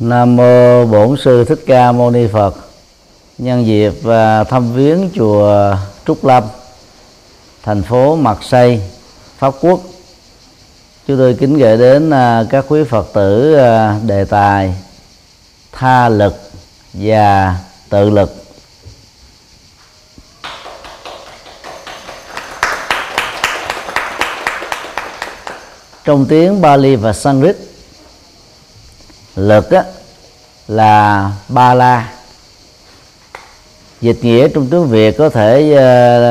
Nam mô Bổn sư Thích Ca Mâu Ni Phật. Nhân dịp và thăm viếng chùa Trúc Lâm, thành phố Mạc Xây, Pháp Quốc. Chúng tôi kính gửi đến à, các quý Phật tử à, đề tài tha lực và tự lực. Trong tiếng Bali và Sanskrit lực á, là ba la. Dịch nghĩa trong tiếng việt có thể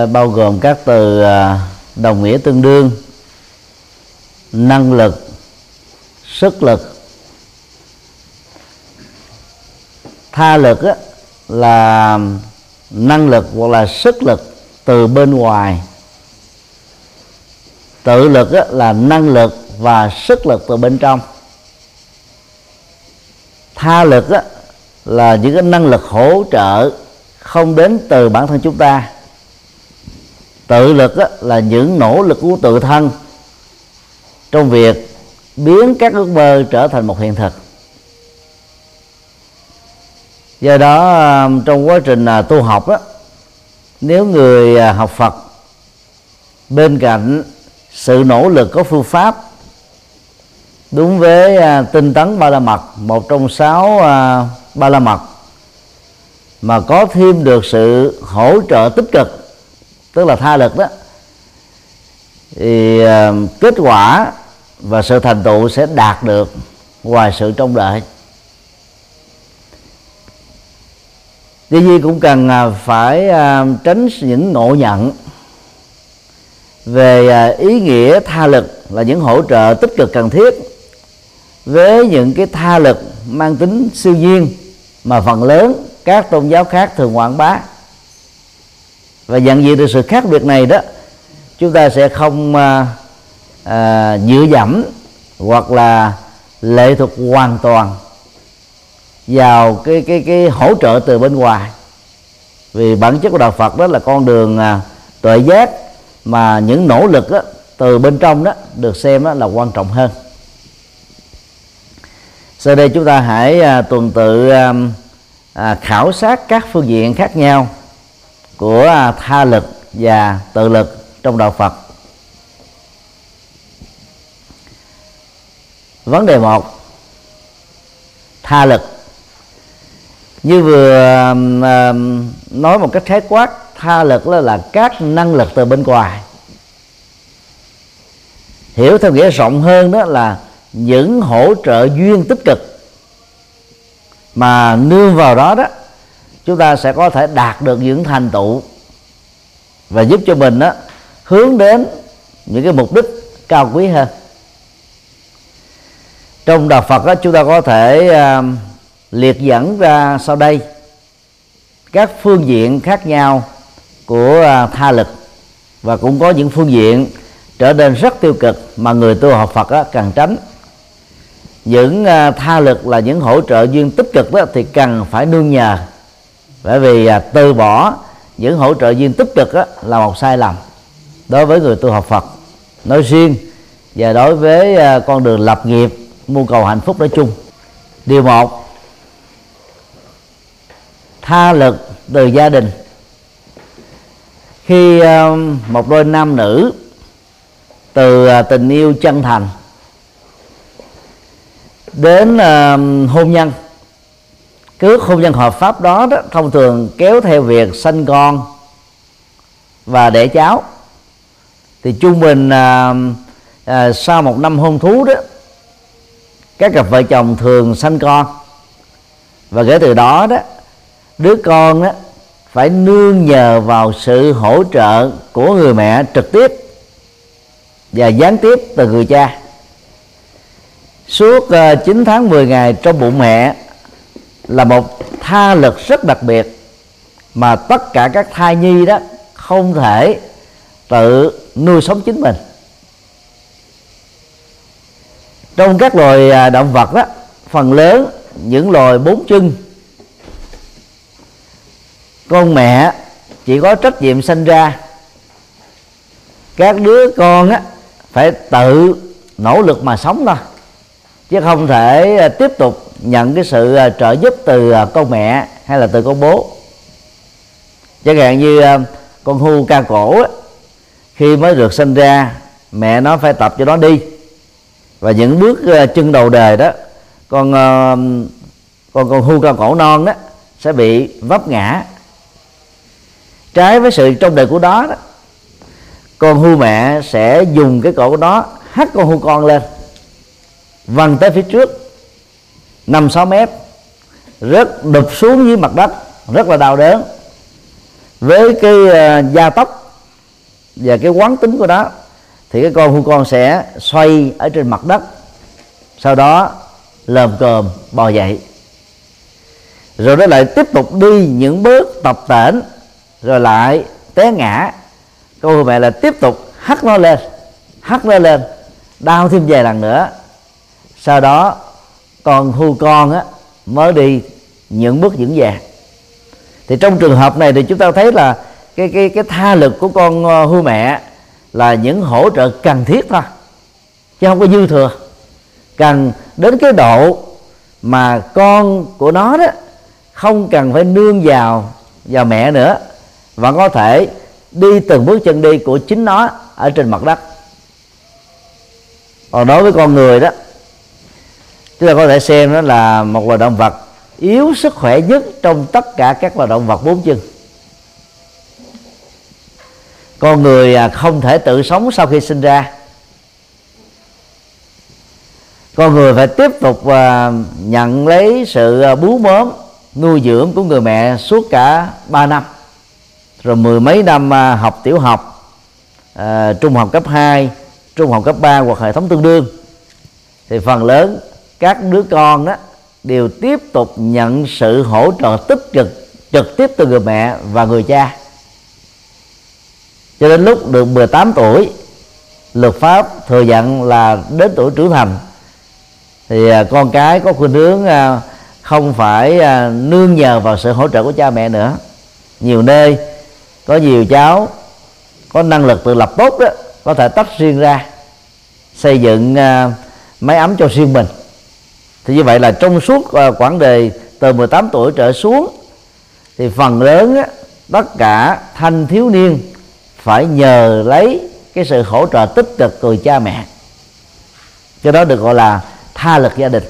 uh, bao gồm các từ uh, đồng nghĩa tương đương. Năng lực sức lực. Tha lực á, là năng lực hoặc là sức lực từ bên ngoài. Tự lực á, là năng lực và sức lực từ bên trong tha lực á, là những cái năng lực hỗ trợ không đến từ bản thân chúng ta. Tự lực á, là những nỗ lực của tự thân trong việc biến các ước mơ trở thành một hiện thực. Do đó um, trong quá trình à, tu học á, nếu người à, học Phật bên cạnh sự nỗ lực có phương pháp đúng với à, tinh tấn ba la mật một trong sáu à, ba la mật mà có thêm được sự hỗ trợ tích cực tức là tha lực đó thì à, kết quả và sự thành tựu sẽ đạt được ngoài sự trông đợi. Tuy nhiên cũng cần à, phải à, tránh những ngộ nhận về à, ý nghĩa tha lực là những hỗ trợ tích cực cần thiết với những cái tha lực mang tính siêu nhiên mà phần lớn các tôn giáo khác thường quảng bá. Và nhận diện được sự khác biệt này đó chúng ta sẽ không à, à, dựa dẫm hoặc là lệ thuộc hoàn toàn vào cái cái cái hỗ trợ từ bên ngoài. Vì bản chất của đạo Phật đó là con đường à, tuệ giác mà những nỗ lực đó, từ bên trong đó được xem đó là quan trọng hơn sau đây chúng ta hãy à, tuần tự à, à, khảo sát các phương diện khác nhau của à, tha lực và tự lực trong đạo Phật. Vấn đề một tha lực. Như vừa à, nói một cách khái quát tha lực là, là các năng lực từ bên ngoài. Hiểu theo nghĩa rộng hơn đó là những hỗ trợ duyên tích cực mà nương vào đó đó chúng ta sẽ có thể đạt được những thành tựu và giúp cho mình đó hướng đến những cái mục đích cao quý hơn. Trong đạo Phật đó, chúng ta có thể uh, liệt dẫn ra sau đây các phương diện khác nhau của uh, tha lực và cũng có những phương diện trở nên rất tiêu cực mà người tu học Phật đó, cần tránh những à, tha lực là những hỗ trợ duyên tích cực đó thì cần phải nương nhờ. Bởi vì à, từ bỏ những hỗ trợ duyên tích cực đó là một sai lầm đối với người tu học Phật. Nói riêng và đối với à, con đường lập nghiệp, mưu cầu hạnh phúc nói chung. Điều một, tha lực từ gia đình. Khi một đôi nam nữ từ tình yêu chân thành đến uh, hôn nhân. Cứ hôn nhân hợp pháp đó, đó thông thường kéo theo việc sanh con và đẻ cháu. Thì trung bình uh, uh, sau một năm hôn thú đó các cặp vợ chồng thường sanh con. Và kể từ đó đó đứa con đó phải nương nhờ vào sự hỗ trợ của người mẹ trực tiếp và gián tiếp từ người cha suốt ờ, uh, 9 tháng 10 ngày trong bụng mẹ là một tha lực rất đặc biệt mà tất cả các thai nhi đó không thể tự nuôi sống chính mình. Trong các loài à, động vật đó phần lớn những loài bốn chân con mẹ chỉ có trách nhiệm sinh ra. Các đứa con á phải tự nỗ lực mà sống thôi chứ không thể à, tiếp tục nhận cái sự à, trợ giúp từ à, con mẹ hay là từ con bố. Chẳng hạn như con hưu ca cổ khi mới được sinh ra mẹ nó phải tập cho nó đi. Và những bước chân đầu đời đó con con con hưu ca cổ non đó sẽ bị vấp ngã. Trái với sự trong đời của đó, đó con hưu mẹ sẽ dùng cái cổ của nó hất con hưu con lên văng tới phía trước năm sáu mét rất đục xuống dưới mặt đất rất là đau đớn. Với cái uh, gia tốc và cái quán tính của nó thì cái con hươu con sẽ xoay ở trên mặt đất sau đó lờm cờm bò dậy. Rồi nó lại tiếp tục đi những bước tập tễnh rồi lại té ngã. Cô mẹ là tiếp tục hắt nó lên hắt nó lên đau thêm vài lần nữa sau đó, con hưu con á, mới đi những bước vững vàng. Thì trong trường hợp này thì chúng ta thấy là cái cái cái tha lực của con ờ, hưu mẹ là những hỗ trợ cần thiết thôi, chứ không có dư thừa. Cần đến cái độ mà con của nó đó không cần phải nương vào vào mẹ nữa và có thể đi từng bước chân đi của chính nó ở trên mặt đất. Còn đối với con người đó chúng ta có thể xem nó là một loài động vật yếu sức khỏe nhất trong tất cả các loài động vật bốn chân. Con người à, không thể tự sống sau khi sinh ra. Con người phải tiếp tục à, nhận lấy sự à, bú mớm nuôi dưỡng của người mẹ suốt cả 3 năm. Rồi mười mấy năm học tiểu học trung học cấp 2 trung học cấp 3 hoặc hệ thống tương đương. Thì phần lớn các đứa con đó đều tiếp tục nhận sự hỗ trợ tích cực, trực tiếp từ người mẹ và người cha. Cho đến lúc được 18 tuổi, luật pháp thừa nhận là đến tuổi trưởng thành, thì à, con cái có khuynh hướng à, không phải à, nương nhờ vào sự hỗ trợ của cha mẹ nữa. Nhiều nơi có nhiều cháu có năng lực tự lập tốt đó, có thể tách riêng ra, xây dựng máy ấm cho riêng mình thì như vậy là trong suốt ờ, quãng đời từ 18 tuổi trở xuống thì phần lớn á, tất cả thanh thiếu niên phải nhờ lấy cái sự hỗ trợ tích cực từ cha mẹ. Cho đó được gọi là tha lực gia đình.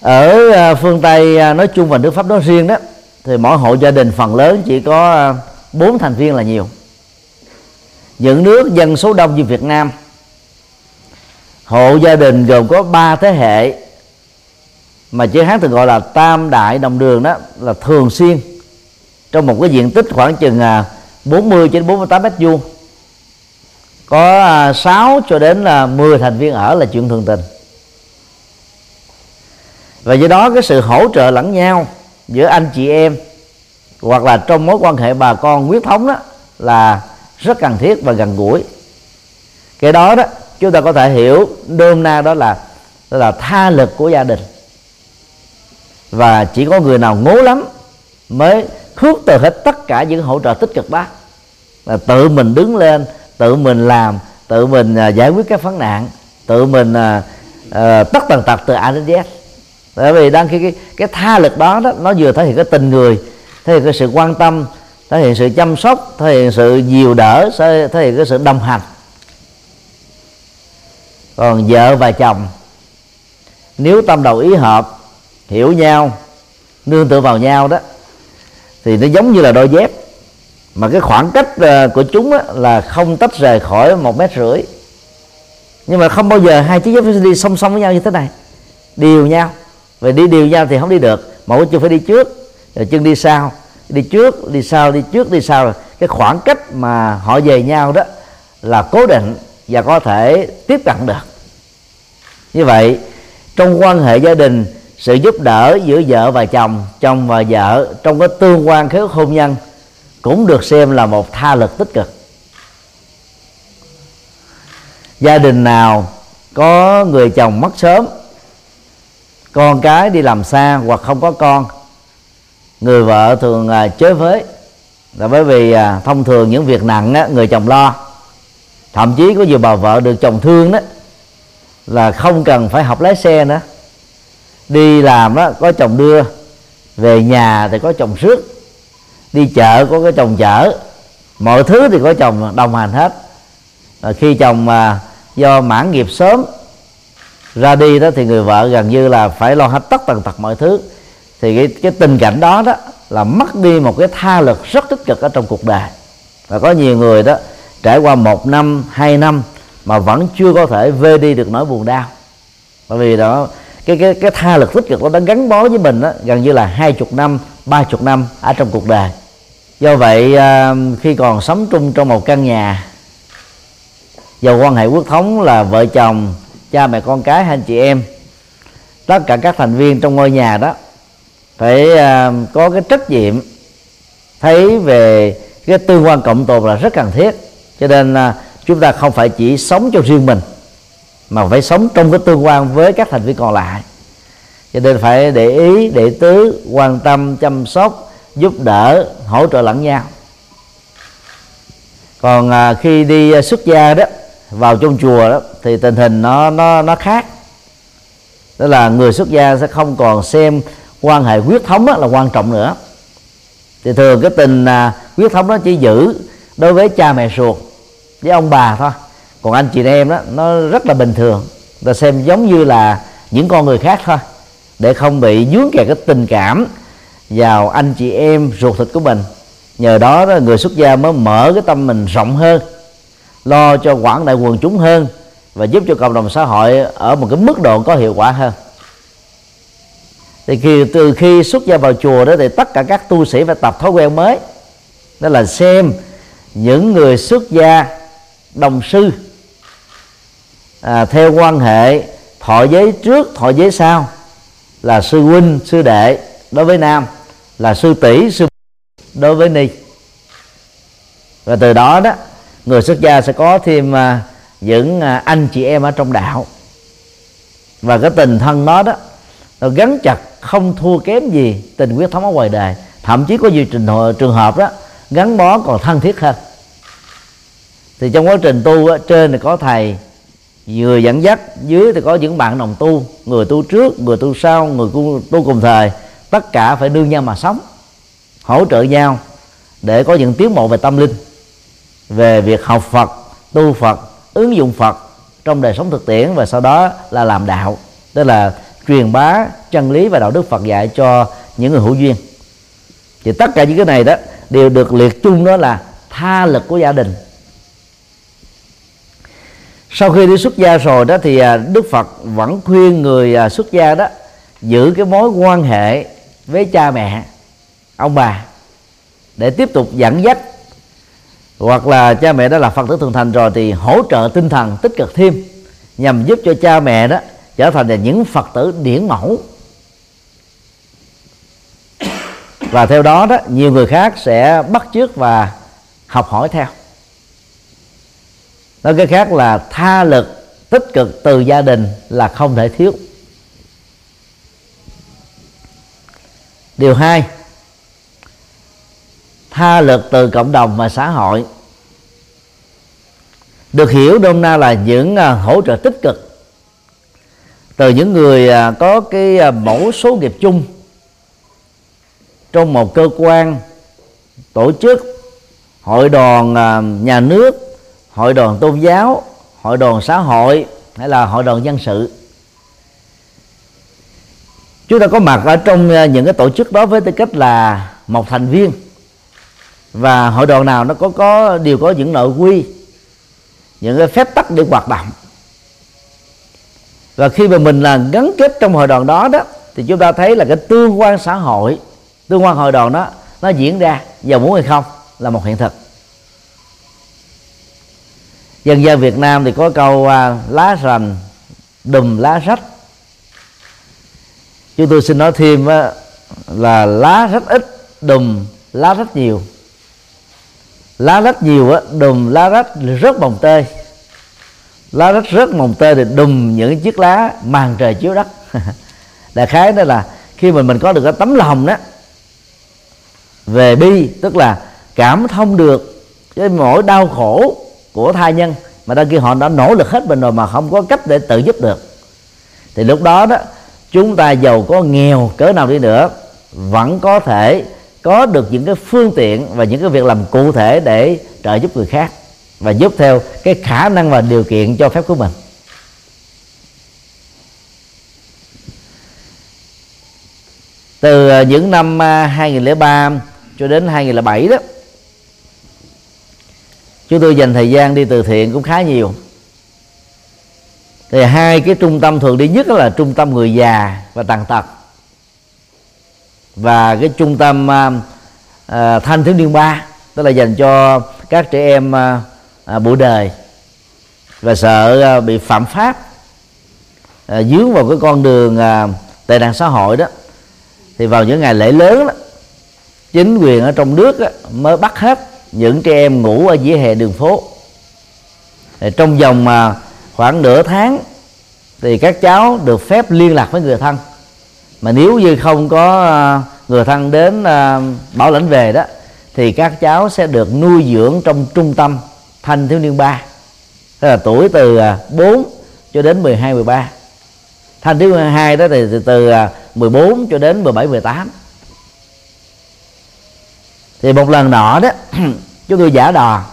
Ở ờ, phương tây ờ, nói chung và nước pháp nói riêng đó thì mỗi hộ gia đình phần lớn chỉ có bốn thành viên là nhiều. Những nước dân số đông như việt nam hộ gia đình gồm có ba thế hệ. Mà chữ hán thường gọi là tam đại đồng đường đó là thường xuyên. Trong một cái diện tích khoảng chừng à, 40 trên 48 mét vuông. Có à, 6 cho đến là 10 thành viên ở là chuyện thường tình. Và do đó cái sự hỗ trợ lẫn nhau giữa anh chị em hoặc là trong mối quan hệ bà con huyết thống đó là rất cần thiết và gần gũi. Cái đó đó chúng ta có thể hiểu đơn na đó là đó là tha lực của gia đình. Và chỉ có người nào ngố lắm mới khước từ hết tất cả những hỗ trợ tích cực đó. Là tự mình đứng lên tự mình làm tự mình uh, giải quyết các vấn nạn tự mình uh, uh, tất tần tật từ A đến Z. Bởi vì đang khi cái, cái tha lực đó đó nó vừa thể hiện cái tình người thể hiện cái sự quan tâm thể hiện sự chăm sóc thể hiện sự dìu đỡ thể hiện cái sự đồng hành còn vợ và chồng. Nếu tâm đầu ý hợp, hiểu nhau, nương tựa vào nhau đó, thì nó giống như là đôi dép. Mà cái khoảng cách ờ, của chúng là không tách rời khỏi một mét rưỡi. Nhưng mà không bao giờ hai chiếc dép đi song song với nhau như thế này. Điều nhau. Và đi điều nhau thì không đi được. Một cái chân phải đi trước, rồi chân đi sau. Đi trước, đi sau, đi trước, đi sau. Cái khoảng cách mà họ về nhau đó là cố định và có thể tiếp cận được. Như vậy trong quan hệ gia đình sự giúp đỡ giữa vợ và chồng chồng và vợ trong cái tương quan khế hôn nhân cũng được xem là một tha lực tích cực. Gia đình nào có người chồng mất sớm con cái đi làm xa hoặc không có con người vợ thường à, chế với là bởi vì à, thông thường những việc nặng á, người chồng lo thậm chí có nhiều bà vợ được chồng thương đó là không cần phải học lái xe nữa. Đi làm đó có chồng đưa về nhà thì có chồng rước đi chợ có cái chồng chở. Mọi thứ thì có chồng đồng hành hết. Và khi chồng mà do mãn nghiệp sớm ra đi đó thì người vợ gần như là phải lo hết tất tần tật mọi thứ. Thì cái, cái tình cảnh đó đó là mất đi một cái tha lực rất tích cực ở trong cuộc đời. Và có nhiều người đó trải qua một năm hai năm mà vẫn chưa có thể vê đi được nỗi buồn đau. Bởi vì đó cái cái cái tha lực tích cực nó đã gắn bó với mình đó, gần như là hai chục năm ba chục năm ở trong cuộc đời. Do vậy à, khi còn sống chung trong một căn nhà dầu quan hệ quốc thống là vợ chồng cha mẹ con cái hai anh chị em tất cả các thành viên trong ngôi nhà đó phải à, có cái trách nhiệm thấy về cái tương quan cộng tồn là rất cần thiết cho nên à, chúng ta không phải chỉ sống cho riêng mình, mà phải sống trong cái tương quan với các thành viên còn lại. Cho nên phải để ý, để tứ, quan tâm, chăm sóc, giúp đỡ, hỗ trợ lẫn nhau. Còn à, khi đi à, xuất gia đó, vào trong chùa đó, thì tình hình nó nó nó khác. Đó là người xuất gia sẽ không còn xem quan hệ huyết thống là quan trọng nữa. Thì thường cái tình huyết thống nó chỉ giữ đối với cha mẹ ruột với ông bà thôi. Còn anh chị em đó nó rất là bình thường. Ta xem giống như là những con người khác thôi. Để không bị dướng kẹt cái tình cảm vào anh chị em ruột thịt của mình. Nhờ đó, đó người xuất gia mới mở cái tâm mình rộng hơn lo cho quảng đại quần chúng hơn và giúp cho cộng đồng xã hội ở một cái mức độ có hiệu quả hơn. Thì khi từ khi xuất gia vào chùa đó thì tất cả các tu sĩ phải tập thói quen mới. Đó là xem những người xuất gia đồng sư. À, theo quan hệ thọ giới trước thọ giới sau là sư huynh sư đệ. Đối với nam là sư tỷ sư đối với ni. Và từ đó đó người xuất gia sẽ có thêm à, những à, anh chị em ở trong đạo. Và cái tình thân đó đó nó gắn chặt không thua kém gì tình quyết thống ở ngoài đời. Thậm chí có nhiều trình trường hợp đó gắn bó còn thân thiết hơn thì trong quá trình tu á, trên thì có thầy người dẫn dắt dưới thì có những bạn đồng tu người tu trước người tu sau người tu cùng thời. Tất cả phải đương nhau mà sống hỗ trợ nhau để có những tiến bộ về tâm linh về việc học Phật tu Phật ứng dụng Phật trong đời sống thực tiễn và sau đó là làm đạo. Tức là truyền bá chân lý và đạo đức Phật dạy cho những người hữu duyên. Thì tất cả những cái này đó đều được liệt chung đó là tha lực của gia đình sau khi đi xuất gia rồi đó thì à, Đức Phật vẫn khuyên người à, xuất gia đó giữ cái mối quan hệ với cha mẹ, ông bà để tiếp tục dẫn dắt. Hoặc là cha mẹ đã là phật tử thường thành rồi thì hỗ trợ tinh thần tích cực thêm, nhằm giúp cho cha mẹ đó trở thành là những phật tử điển mẫu. Và theo đó đó, nhiều người khác sẽ bắt chước và học hỏi theo nói cái khác là tha lực tích cực từ gia đình là không thể thiếu. Điều hai, tha lực từ cộng đồng và xã hội. Được hiểu nôm na là những à, hỗ trợ tích cực. Từ những người à, có cái à, mẫu số nghiệp chung trong một cơ quan tổ chức, hội đoàn nhà nước hội đoàn tôn giáo, hội đoàn xã hội, hay là hội đoàn dân sự. Chúng ta có mặt ở trong ờ, những cái tổ chức đó với tư cách là một thành viên. Và hội đoàn nào nó có có, đều có những nội quy, những cái phép tắc để hoạt động. Và khi mà mình là gắn kết trong hội đoàn đó đó, thì chúng ta thấy là cái tương quan xã hội, tương quan hội đoàn đó, nó diễn ra giàu muốn hay không là một hiện thực dân gian Việt Nam thì có câu à, lá rành đùm lá rách. Chúng tôi xin nói thêm á, là lá rất ít đùm lá rất nhiều. Lá rất nhiều á đùm lá rách rất mồng tơi lá rách rất mồng tơi thì đùm những chiếc lá màn trời chiếu đất. Đại khái đó là khi mà mình có được cái tấm lòng đó về bi tức là cảm thông được cái mỗi đau khổ của thai nhân, mà đôi khi họ đã nỗ lực hết mình rồi mà không có cách để tự giúp được. Thì lúc đó đó, chúng ta giàu có nghèo, cỡ nào đi nữa, vẫn có thể có được những cái phương tiện và những cái việc làm cụ thể để trợ giúp người khác và giúp theo cái khả năng và điều kiện cho phép của mình. Từ ờ, những năm ờ, 2003 cho đến 2007 đó chúng tôi dành thời gian đi từ thiện cũng khá nhiều. Thì hai cái trung tâm thường đi nhất là trung tâm người già và tàn tật. Và cái trung tâm uh, uh, thanh thiếu niên ba tức là dành cho các trẻ em à, uh, uh, buổi đời. Và sợ uh, bị phạm pháp uh, dướng vào cái con đường uh, tệ nạn xã hội đó. Thì vào những ngày lễ lớn đó chính quyền ở trong nước đó, mới bắt hết những trẻ em ngủ ở vỉa hè đường phố. Thì trong vòng mà khoảng nửa tháng thì các cháu được phép liên lạc với người thân. Mà nếu như không có à, người thân đến à, bảo lãnh về đó thì các cháu sẽ được nuôi dưỡng trong trung tâm thanh thiếu niên ba. Tức là tuổi từ à, 4 cho đến 12 13 thanh thiếu niên hai đó thì từ, từ 14 cho đến 17 18 thì một lần nọ đó, chúng tôi giả đò.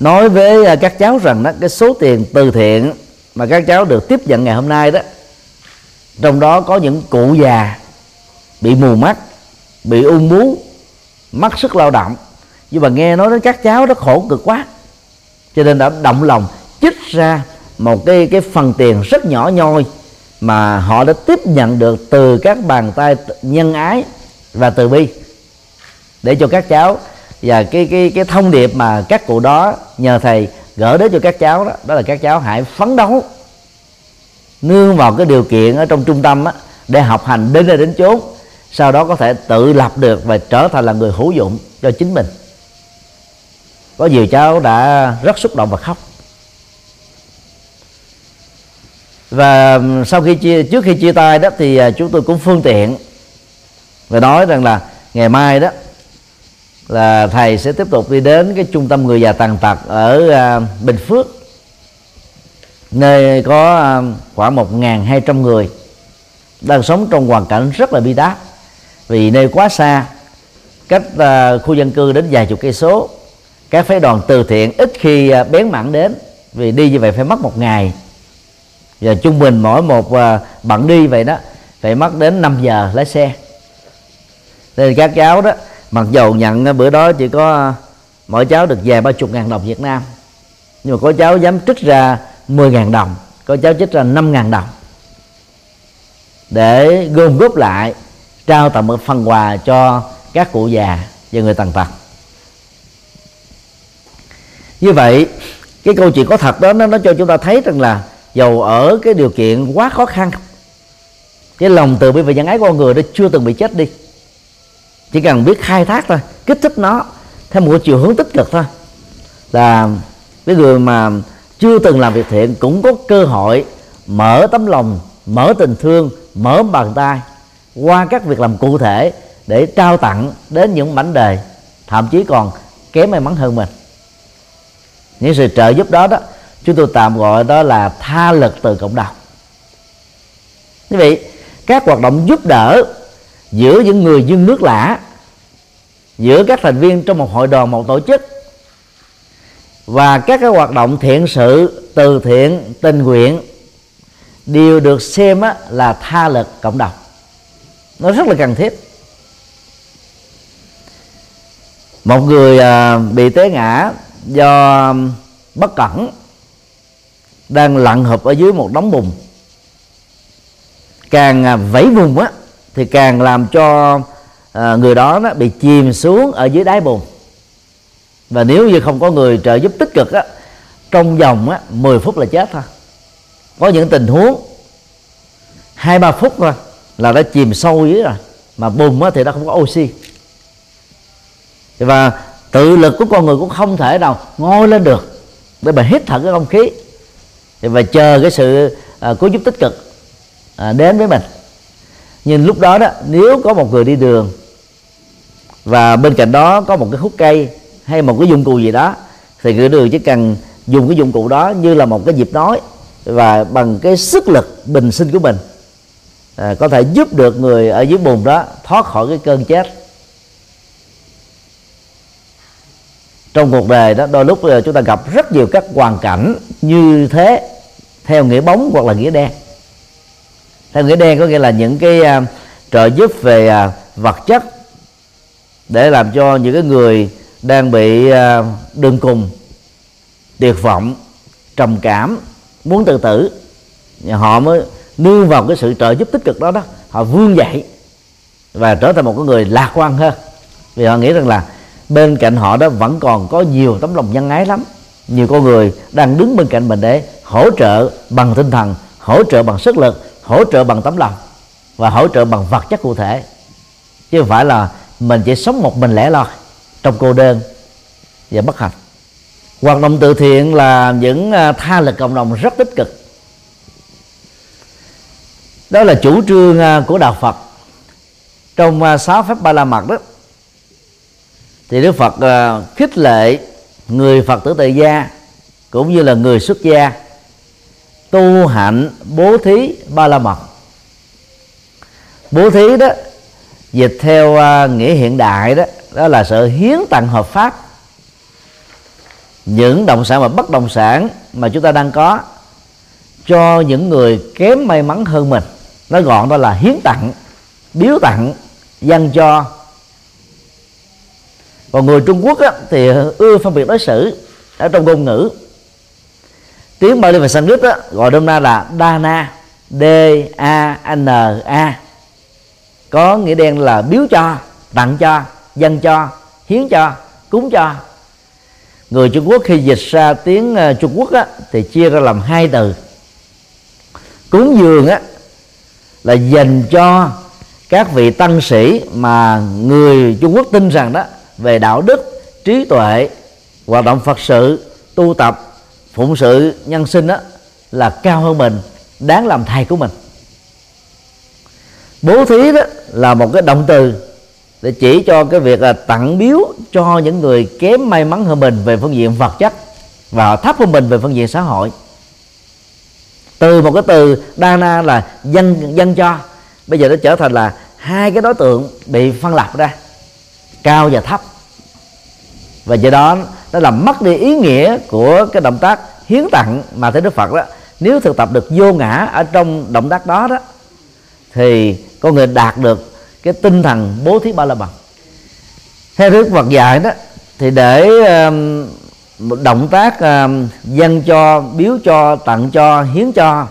Nói với à, các cháu rằng đó, cái số tiền từ thiện mà các cháu được tiếp nhận ngày hôm nay đó, trong đó có những cụ già bị mù mắt, bị ung bú mất sức lao động. Nhưng mà nghe nói đến các cháu đó khổ cực quá, cho nên đã động lòng chích ra một cái cái phần tiền rất nhỏ nhoi mà họ đã tiếp nhận được từ các bàn tay nhân ái và từ bi để cho các cháu và cái cái cái thông điệp mà các cụ đó nhờ thầy gỡ đến cho các cháu đó đó là các cháu hãy phấn đấu nương vào cái điều kiện ở trong trung tâm á, để học hành đến nơi đến chốn sau đó có thể tự lập được và trở thành là người hữu dụng cho chính mình. Có nhiều cháu đã rất xúc động và khóc. Và sau khi chia trước khi chia tay đó thì à, chúng tôi cũng phương tiện và nói rằng là ngày mai đó là thầy sẽ tiếp tục đi đến cái trung tâm người già tàn tật ở à, Bình Phước. Nơi có à, khoảng 1.200 người. Đang sống trong hoàn cảnh rất là bi đát. Vì nơi quá xa, cách à, khu dân cư đến vài chục cây số. Các phái đoàn từ thiện ít khi bén mảng đến. Vì đi như vậy phải mất một ngày. Và trung bình mỗi một bạn đi vậy đó, phải mất đến 5 giờ lái xe. Nên các cháu đó mặc dầu nhận ờ, bữa đó chỉ có ờ, mỗi cháu được vài ba chục ngàn đồng Việt Nam. Nhưng mà có cháu dám trích ra 10 ngàn đồng có cháu trích ra 5 ngàn đồng. Để gom góp lại trao tặng một phần quà cho các cụ già và người tàn tật. Như vậy cái câu chuyện có thật đó nó, nó cho chúng ta thấy rằng là dầu ở cái điều kiện quá khó khăn cái lòng từ bi và nhân ái của con người nó chưa từng bị chết đi chỉ cần biết khai thác thôi, kích thích nó theo một chiều hướng tích cực thôi. Là cái người mà chưa từng làm việc thiện cũng có cơ hội mở tấm lòng, mở tình thương, mở bàn tay qua các việc làm cụ thể để trao tặng đến những mảnh đề, thậm chí còn kém may mắn hơn mình. Những sự trợ giúp đó đó, chúng tôi tạm gọi đó là tha lực từ cộng đồng. Quý vị, các hoạt động giúp đỡ giữa những người dân nước lạ giữa các thành viên trong một hội đoàn một tổ chức và các cái hoạt động thiện sự từ thiện tình nguyện đều được xem á, là tha lực cộng đồng. Nó rất là cần thiết. Một người à, bị té ngã do bất cẩn đang lặn hụp ở dưới một đống bùn càng à, vẫy vùng á thì càng làm cho à, người đó, đó bị chìm xuống ở dưới đáy bùn. Và nếu như không có người trợ giúp tích cực á trong vòng á 10 phút là chết thôi. Có những tình huống hai ba phút thôi là đã chìm sâu dưới rồi mà bùn á thì nó không có oxy. Và tự lực của con người cũng không thể nào ngoi lên được để mà hít thở cái không khí. Và chờ cái sự à, cứu giúp tích cực à, đến với mình nhưng lúc đó đó nếu có một người đi đường và bên cạnh đó có một cái khúc cây hay một cái dụng cụ gì đó thì người đường chỉ cần dùng cái dụng cụ đó như là một cái dịp nói và bằng cái sức lực bình sinh của mình à, có thể giúp được người ở dưới bùn đó thoát khỏi cái cơn chết. Trong cuộc đời đó đôi lúc chúng ta gặp rất nhiều các hoàn cảnh như thế theo nghĩa bóng hoặc là nghĩa đen theo nghĩa đen có nghĩa là những cái uh, trợ giúp về uh, vật chất để làm cho những cái người đang bị uh, đường cùng tuyệt vọng trầm cảm muốn tự tử. Họ mới nương vào cái sự trợ giúp tích cực đó đó họ vươn dậy và trở thành một cái người lạc quan hơn. Vì họ nghĩ rằng là bên cạnh họ đó vẫn còn có nhiều tấm lòng nhân ái lắm. Nhiều con người đang đứng bên cạnh mình để hỗ trợ bằng tinh thần hỗ trợ bằng sức lực hỗ trợ bằng tấm lòng và hỗ trợ bằng vật chất cụ thể. Chứ không phải là mình chỉ sống một mình lẻ loi trong cô đơn và bất hạnh. Hoạt động từ thiện là những à, tha lực cộng đồng rất tích cực. Đó là chủ trương à, của đạo Phật. Trong à, sáu phép ba la mật đó, thì Đức Phật khích lệ người Phật tử tại gia cũng như là người xuất gia tu hạnh bố thí ba la mật. Bố thí đó dịch theo à, nghĩa hiện đại đó đó là sự hiến tặng hợp pháp. Những động sản và bất động sản mà chúng ta đang có cho những người kém may mắn hơn mình. Nói gọn đó là hiến tặng biếu tặng dân cho. Còn người Trung Quốc á, thì ưa phân biệt đối xử ở trong ngôn ngữ tiếng Bali và Sanskrit đó gọi đông na là Dana D A N A. Có nghĩa đen là biếu cho tặng cho dâng cho hiến cho cúng cho. Người Trung Quốc khi dịch ra tiếng ờ, Trung Quốc á, thì chia ra làm hai từ. Cúng dường á là dành cho các vị tăng sĩ mà người Trung Quốc tin rằng đó về đạo đức trí tuệ hoạt động Phật sự tu tập phụng sự nhân sinh đó là cao hơn mình, đáng làm thầy của mình. Bố thí đó là một cái động từ để chỉ cho cái việc là tặng biếu cho những người kém may mắn hơn mình về phương diện vật chất và thấp hơn mình về phương diện xã hội. Từ một cái từ dana là dân dân cho, bây giờ nó trở thành là hai cái đối tượng bị phân lập ra, cao và thấp. Và do đó nó làm mất đi ý nghĩa của cái động tác hiến tặng mà thế đức phật đó. Nếu thực tập được vô ngã ở trong động tác đó đó thì con người đạt được cái tinh thần bố thí ba la mật. Theo đức Phật dạy đó thì để um, một động tác um, dâng cho biếu cho tặng cho hiến cho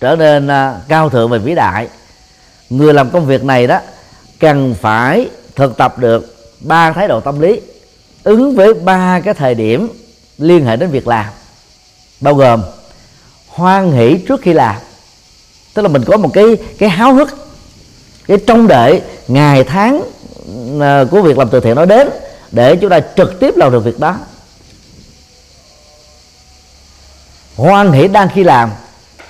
trở nên uh, cao thượng và vĩ đại người làm công việc này đó cần phải thực tập được ba thái độ tâm lý ứng với ba cái thời điểm liên hệ đến việc làm, bao gồm hoan hỷ trước khi làm. Tức là mình có một cái cái háo hức, cái trông đợi ngày tháng ờ, của việc làm từ thiện nó đến để chúng ta trực tiếp làm được việc đó. Hoan hỷ đang khi làm,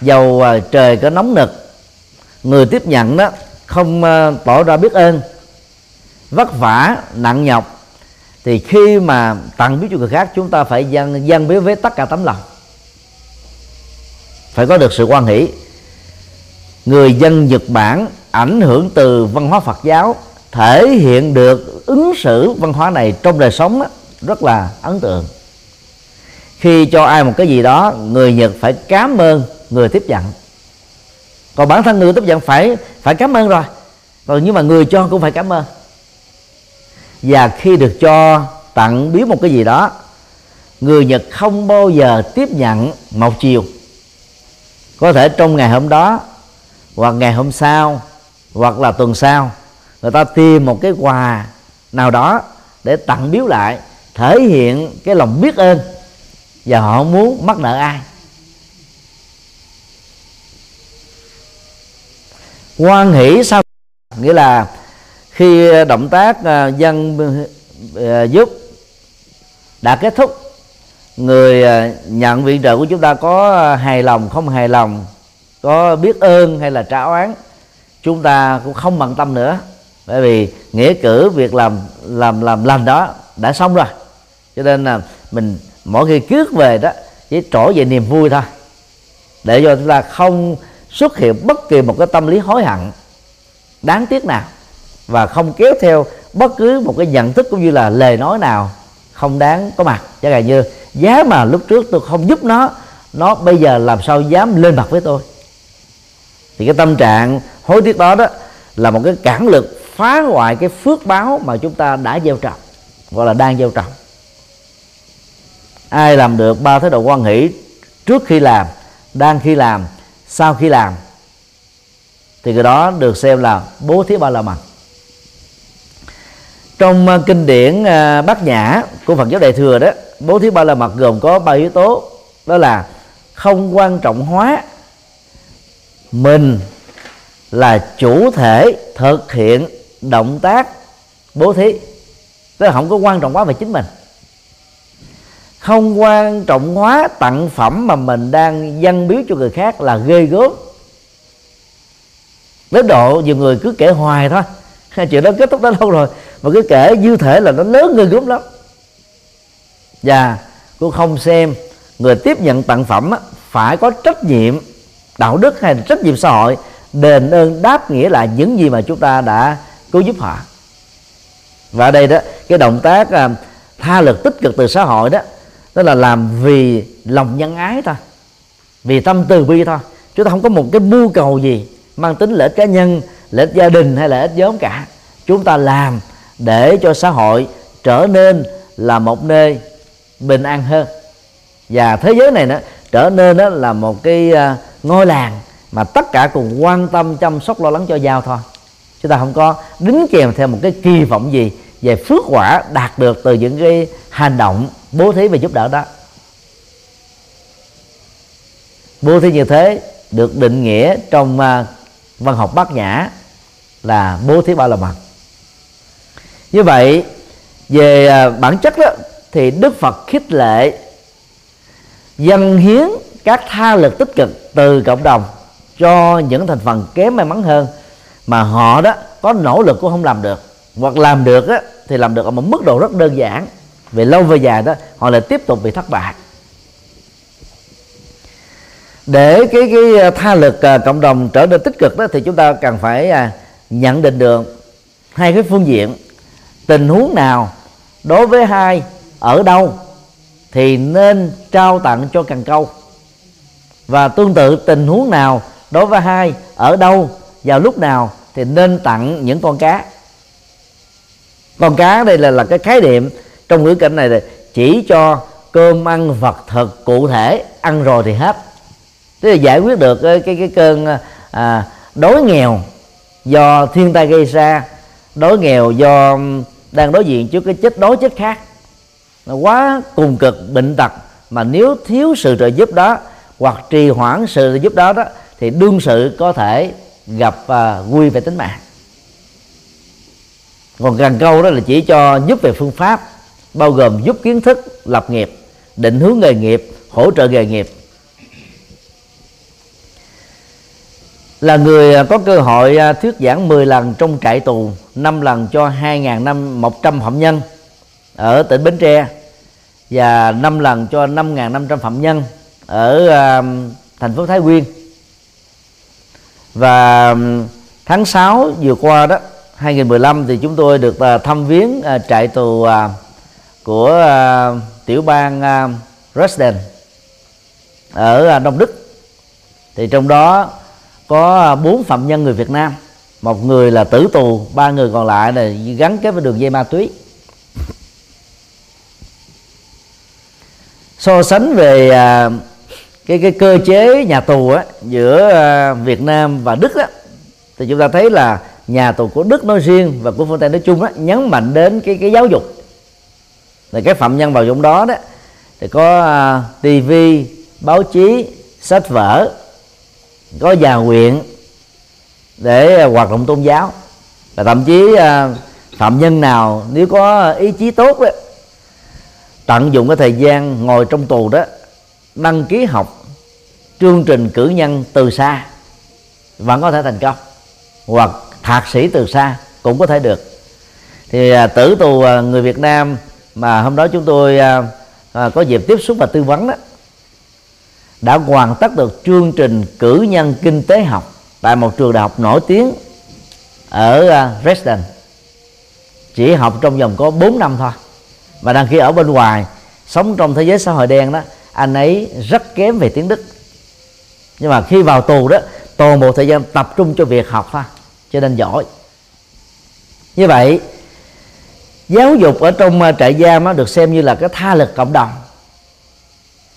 dầu ờ, trời có nóng nực, người tiếp nhận đó không ờ, tỏ ra biết ơn, vất vả, nặng nhọc thì khi mà tặng biếu cho người khác chúng ta phải dâng dâng biếu với tất cả tấm lòng. Phải có được sự quan hỷ. Người dân Nhật Bản ảnh hưởng từ văn hóa Phật giáo thể hiện được ứng xử văn hóa này trong đời sống đó, rất là ấn tượng. Khi cho ai một cái gì đó người Nhật phải cảm ơn người tiếp nhận. Còn bản thân người tiếp nhận phải phải cảm ơn rồi. Còn nhưng mà người cho cũng phải cảm ơn và khi được cho tặng biếu một cái gì đó, người Nhật không bao giờ tiếp nhận một chiều. Có thể trong ngày hôm đó, hoặc ngày hôm sau, hoặc là tuần sau, người ta tìm một cái quà nào đó để tặng biếu lại, thể hiện cái lòng biết ơn và họ muốn mắc nợ ai. Quan hỷ sau nghĩa là khi ờ, động tác ờ, dân ờ, giúp đã kết thúc, người nhận viện trợ của chúng ta có hài lòng, không hài lòng, có biết ơn hay là trả oán, chúng ta cũng không bận tâm nữa. Bởi vì nghĩa cử, việc làm làm làm lành đó đã xong rồi. Cho nên là mình, mỗi khi cước về đó, chỉ trổ về niềm vui thôi. Để cho chúng ta không xuất hiện bất kỳ một cái tâm lý hối hận đáng tiếc nào và không kéo theo bất cứ một cái nhận thức cũng như là lời nói nào không đáng có mặt. Dạ Chẳng hạn như, giá mà lúc trước tôi không giúp nó nó bây giờ làm sao dám lên mặt với tôi? Thì cái tâm trạng hối tiếc đó đó là một cái cản lực phá hoại cái phước báo mà chúng ta đã gieo trồng, gọi là đang gieo trồng. Ai làm được ba thái độ quan hỷ trước khi làm, đang khi làm, sau khi làm thì cái đó được xem là bố thí ba la mật trong à, kinh điển à, bát nhã của phật giáo đại thừa đó, bố thí ba la mật gồm có ba yếu tố. Đó là không quan trọng hóa, mình là chủ thể thực hiện động tác bố thí. Tức là không có quan trọng quá về chính mình. Không quan trọng hóa tặng phẩm mà mình đang dâng biếu cho người khác là ghê gớm. Đến độ nhiều người cứ kể hoài thôi chuyện đó kết thúc đã lâu rồi mà cứ kể dư thể là nó lớn người gớm lắm. Và cũng không xem người tiếp nhận tặng phẩm phải có trách nhiệm đạo đức hay trách nhiệm xã hội đền ơn đáp nghĩa lại những gì mà chúng ta đã cứu giúp họ. Và ở đây đó cái động tác à, tha lực tích cực từ xã hội đó đó là làm vì lòng nhân ái thôi vì tâm từ bi thôi. Chúng ta không có một cái mưu cầu gì mang tính lợi cá nhân lợi ích gia đình hay lợi ích nhóm cả. Chúng ta làm để cho xã hội trở nên là một nơi bình an hơn. Và thế giới này nó trở nên đó là một cái à, ngôi làng mà tất cả cùng quan tâm, chăm sóc, lo lắng cho nhau thôi. Chúng ta không có đính kèm theo một cái kỳ vọng gì về phước quả đạt được từ những cái hành động bố thí và giúp đỡ đó. Bố thí như thế được định nghĩa trong à, văn học bát nhã là bố thí ba la mật. Như vậy về à, bản chất đó thì đức phật khích lệ dân hiến các tha lực tích cực từ cộng đồng cho những thành phần kém may mắn hơn mà họ đó có nỗ lực cũng không làm được. Hoặc làm được á, thì làm được ở một mức độ rất đơn giản. Về lâu về dài đó họ lại tiếp tục bị thất bại. Để cái cái à, tha lực à, cộng đồng trở nên tích cực đó thì chúng ta cần phải nhận định được hai cái phương diện tình huống nào đối với hai ở đâu thì nên trao tặng cho cần câu. Và tương tự tình huống nào đối với hai ở đâu vào lúc nào thì nên tặng những con cá. Con cá đây là là cái khái niệm trong ngữ cảnh này là chỉ cho cơm ăn vật thực cụ thể ăn rồi thì hết. Tức là giải quyết được cái cái, cái cơn à, đói nghèo do thiên tai gây ra đói nghèo do đang đối diện trước cái chết đói chết khác nó quá cùng cực bệnh tật. Mà nếu thiếu sự trợ giúp đó hoặc trì hoãn sự trợ giúp đó đó thì đương sự có thể gặp uh, nguy về tính mạng. Còn gần câu đó là chỉ cho giúp về phương pháp bao gồm giúp kiến thức lập nghiệp định hướng nghề nghiệp hỗ trợ nghề nghiệp là người à, có cơ hội à, thuyết giảng 10 lần trong trại tù 5 lần cho 2.000 năm 100 phạm nhân ở tỉnh Bến Tre và 5 lần cho 5.500 phạm nhân ở à, thành phố Thái Nguyên. Và tháng 6 vừa qua đó 2015 thì chúng tôi được thăm viếng trại tù của tiểu bang Dresden ở Đông Đức. Thì trong đó có bốn phạm nhân người Việt Nam một người là tử tù ba người còn lại là gắn kết với đường dây ma túy. So sánh về à, cái cái cơ chế nhà tù á giữa à, Việt Nam và Đức á thì chúng ta thấy là nhà tù của Đức nói riêng và của phương Tây nói chung á nhấn mạnh đến cái cái giáo dục. Là cái phạm nhân vào trong đó đó thì có à, tivi báo chí sách vở có già nguyện để à, hoạt động tôn giáo. Và thậm chí à, phạm nhân nào nếu có ý chí tốt đó, tận dụng cái thời gian ngồi trong tù đó, đăng ký học chương trình cử nhân từ xa, vẫn có thể thành công. Hoặc thạc sĩ từ xa cũng có thể được. Thì à, tử tù người Việt Nam mà hôm đó chúng tôi có dịp tiếp xúc và tư vấn đó đã hoàn tất được chương trình cử nhân kinh tế học tại một trường đại học nổi tiếng ở à, Dresden. Chỉ học trong vòng có 4 năm thôi. Và đăng ký ở bên ngoài, sống trong thế giới xã hội đen đó, anh ấy rất kém về tiếng Đức. Nhưng mà khi vào tù đó, toàn bộ thời gian tập trung cho việc học thôi, cho nên giỏi. Như vậy, giáo dục ở trong à, trại giam nó được xem như là cái tha lực cộng đồng.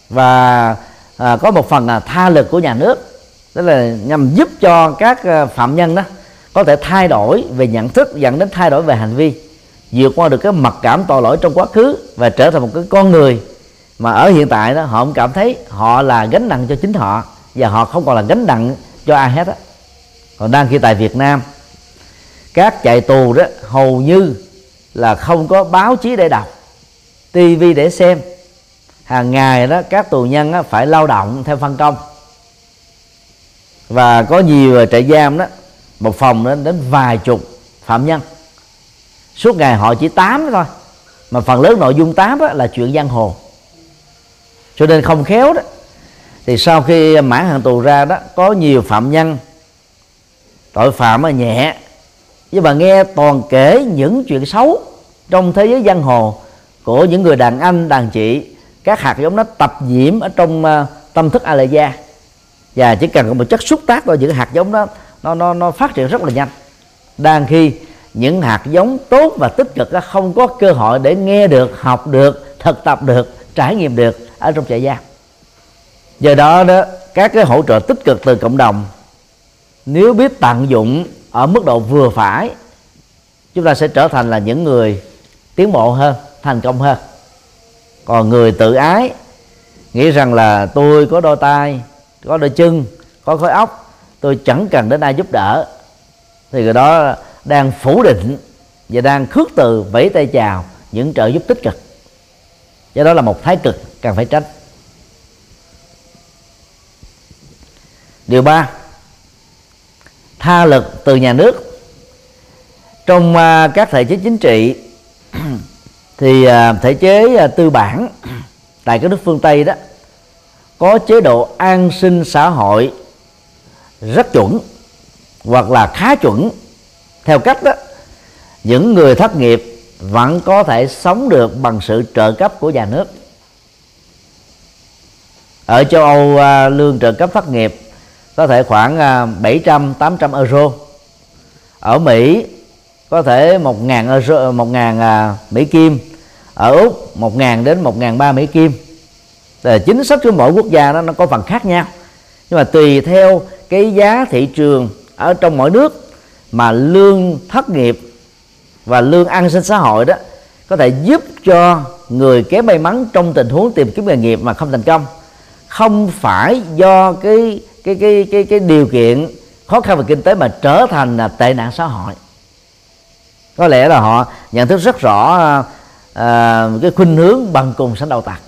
Và à, có một phần là tha lực của nhà nước. Đó là nhằm giúp cho các ờ, phạm nhân đó có thể thay đổi về nhận thức dẫn đến thay đổi về hành vi vượt qua được cái mặc cảm tội lỗi trong quá khứ và trở thành một cái con người mà ở hiện tại đó họ không cảm thấy họ là gánh nặng cho chính họ và họ không còn là gánh nặng cho ai hết á. Còn đang khi tại Việt Nam các trại tù đó hầu như là không có báo chí để đọc tivi để xem hàng ngày đó các tù nhân đó, phải lao động theo phân công. Và có nhiều trại giam đó một phòng đó đến vài chục phạm nhân. Suốt ngày họ chỉ tám thôi mà phần lớn nội dung tám là chuyện giang hồ. Cho nên không khéo đó thì sau khi mãn hạn tù ra đó có nhiều phạm nhân tội phạm mà nhẹ. Nhưng mà nghe toàn kể những chuyện xấu trong thế giới giang hồ của những người đàn anh đàn chị các hạt giống nó tập nhiễm ở trong uh, tâm thức a và chỉ cần một chất xúc tác thôi những hạt giống đó nó nó nó phát triển rất là nhanh. Đang khi những hạt giống tốt và tích cực đó không có cơ hội để nghe được học được thực tập được trải nghiệm được ở trong trại giam. Do đó đó các cái hỗ trợ tích cực từ cộng đồng nếu biết tận dụng ở mức độ vừa phải chúng ta sẽ trở thành là những người tiến bộ hơn thành công hơn còn người tự ái, nghĩ rằng là tôi có đôi tay có đôi chân, có khối óc, tôi chẳng cần đến ai giúp đỡ. Thì người đó đang phủ định và đang khước từ vẫy tay chào những trợ giúp tích cực. Do đó là một thái cực cần phải tránh. Điều ba, tha lực từ nhà nước. Trong à, các thể chế chính trị thì à, thể chế à, tư bản tại các nước phương tây đó có chế độ an sinh xã hội rất chuẩn hoặc là khá chuẩn. Theo cách đó, những người thất nghiệp vẫn có thể sống được bằng sự trợ cấp của nhà nước. Ở châu Âu à, lương trợ cấp thất nghiệp có thể khoảng 700 800 euro. Ở Mỹ có thể một ngàn một ngàn à, Mỹ Kim, ở Úc một ngàn đến 1.300 Mỹ Kim. Là chính sách của mỗi quốc gia đó nó có phần khác nhau. Nhưng mà tùy theo cái giá thị trường ở trong mỗi nước mà lương thất nghiệp và lương an sinh xã hội đó có thể giúp cho người kém may mắn trong tình huống tìm kiếm nghề nghiệp mà không thành công. Không phải do cái cái cái cái cái điều kiện khó khăn về kinh tế mà trở thành là tệ nạn xã hội có lẽ là họ nhận thức rất rõ à, à cái khuynh hướng bằng cùng sánh đầu tặc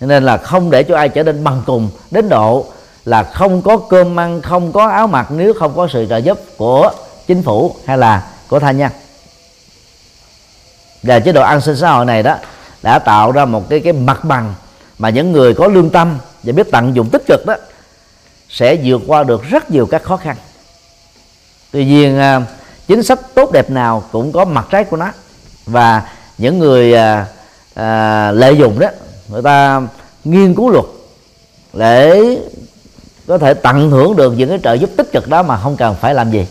cho nên là không để cho ai trở nên bằng cùng đến độ là không có cơm ăn không có áo mặc nếu không có sự trợ giúp của chính phủ hay là của tha nhân. Và chế độ an sinh xã hội này đó đã tạo ra một cái cái mặt bằng mà những người có lương tâm và biết tận dụng tích cực đó sẽ vượt qua được rất nhiều các khó khăn. Tuy nhiên à, chính sách tốt đẹp nào cũng có mặt trái của nó. Và những người à, à, lợi dụng đó người ta nghiên cứu luật để có thể tận hưởng được những cái trợ giúp tích cực đó mà không cần phải làm gì.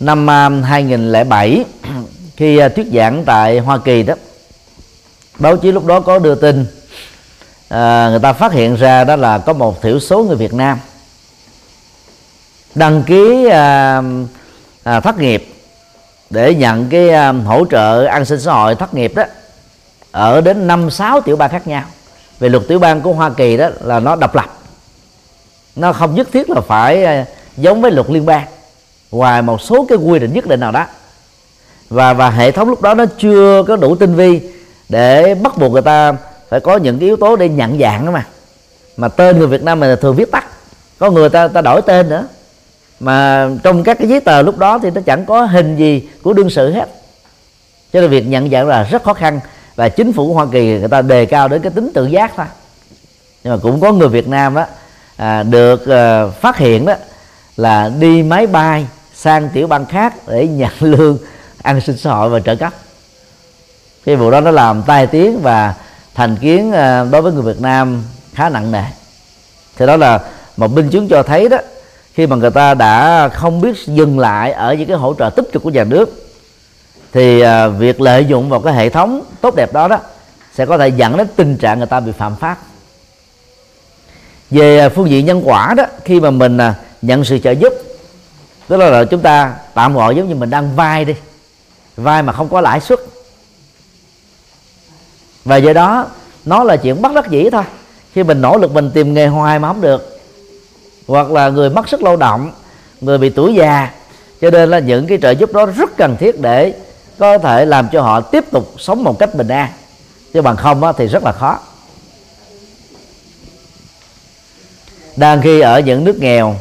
Năm à, 2007 khi à, thuyết giảng tại Hoa Kỳ đó báo chí lúc đó có đưa tin à, người ta phát hiện ra đó là có một thiểu số người Việt Nam đăng ký à, à, thất nghiệp để nhận cái à, hỗ trợ an sinh xã hội thất nghiệp đó ở đến năm sáu tiểu bang khác nhau. Về luật tiểu bang của Hoa Kỳ đó là nó độc lập nó không nhất thiết là phải à, giống với luật liên bang ngoài một số cái quy định nhất định nào đó. Và và hệ thống lúc đó nó chưa có đủ tinh vi để bắt buộc người ta phải có những cái yếu tố để nhận dạng đó mà. Mà tên người Việt Nam mình thường viết tắt có người ta ta đổi tên nữa mà trong các cái giấy tờ lúc đó thì nó chẳng có hình gì của đương sự hết. Cho nên việc nhận dạng là rất khó khăn. Và chính phủ Hoa Kỳ người ta đề cao đến cái tính tự giác thôi. Nhưng mà cũng có người Việt Nam đó à, được à, phát hiện đó là đi máy bay sang tiểu bang khác để nhận lương ăn sinh xã hội và trợ cấp. Cái vụ đó nó làm tai tiếng và thành kiến à, đối với người Việt Nam khá nặng nề. Thì đó là một minh chứng cho thấy đó khi mà người ta đã không biết dừng lại ở những cái hỗ trợ tích cực của nhà nước thì à, việc lợi dụng vào cái hệ thống tốt đẹp đó đó sẽ có thể dẫn đến tình trạng người ta bị phạm pháp. Về phương diện nhân quả đó khi mà mình à, nhận sự trợ giúp tức là, là chúng ta tạm gọi giống như mình đang vay đi vay mà không có lãi suất. Và do đó nó là chuyện bất đắc dĩ thôi. Khi mình nỗ lực mình tìm nghề hoài mà không được hoặc là người mất sức lao động, người bị tuổi già. Cho nên là những cái trợ giúp đó rất cần thiết để có thể làm cho họ tiếp tục sống một cách bình an. Chứ bằng không thì rất là khó. Đang khi ở những nước nghèo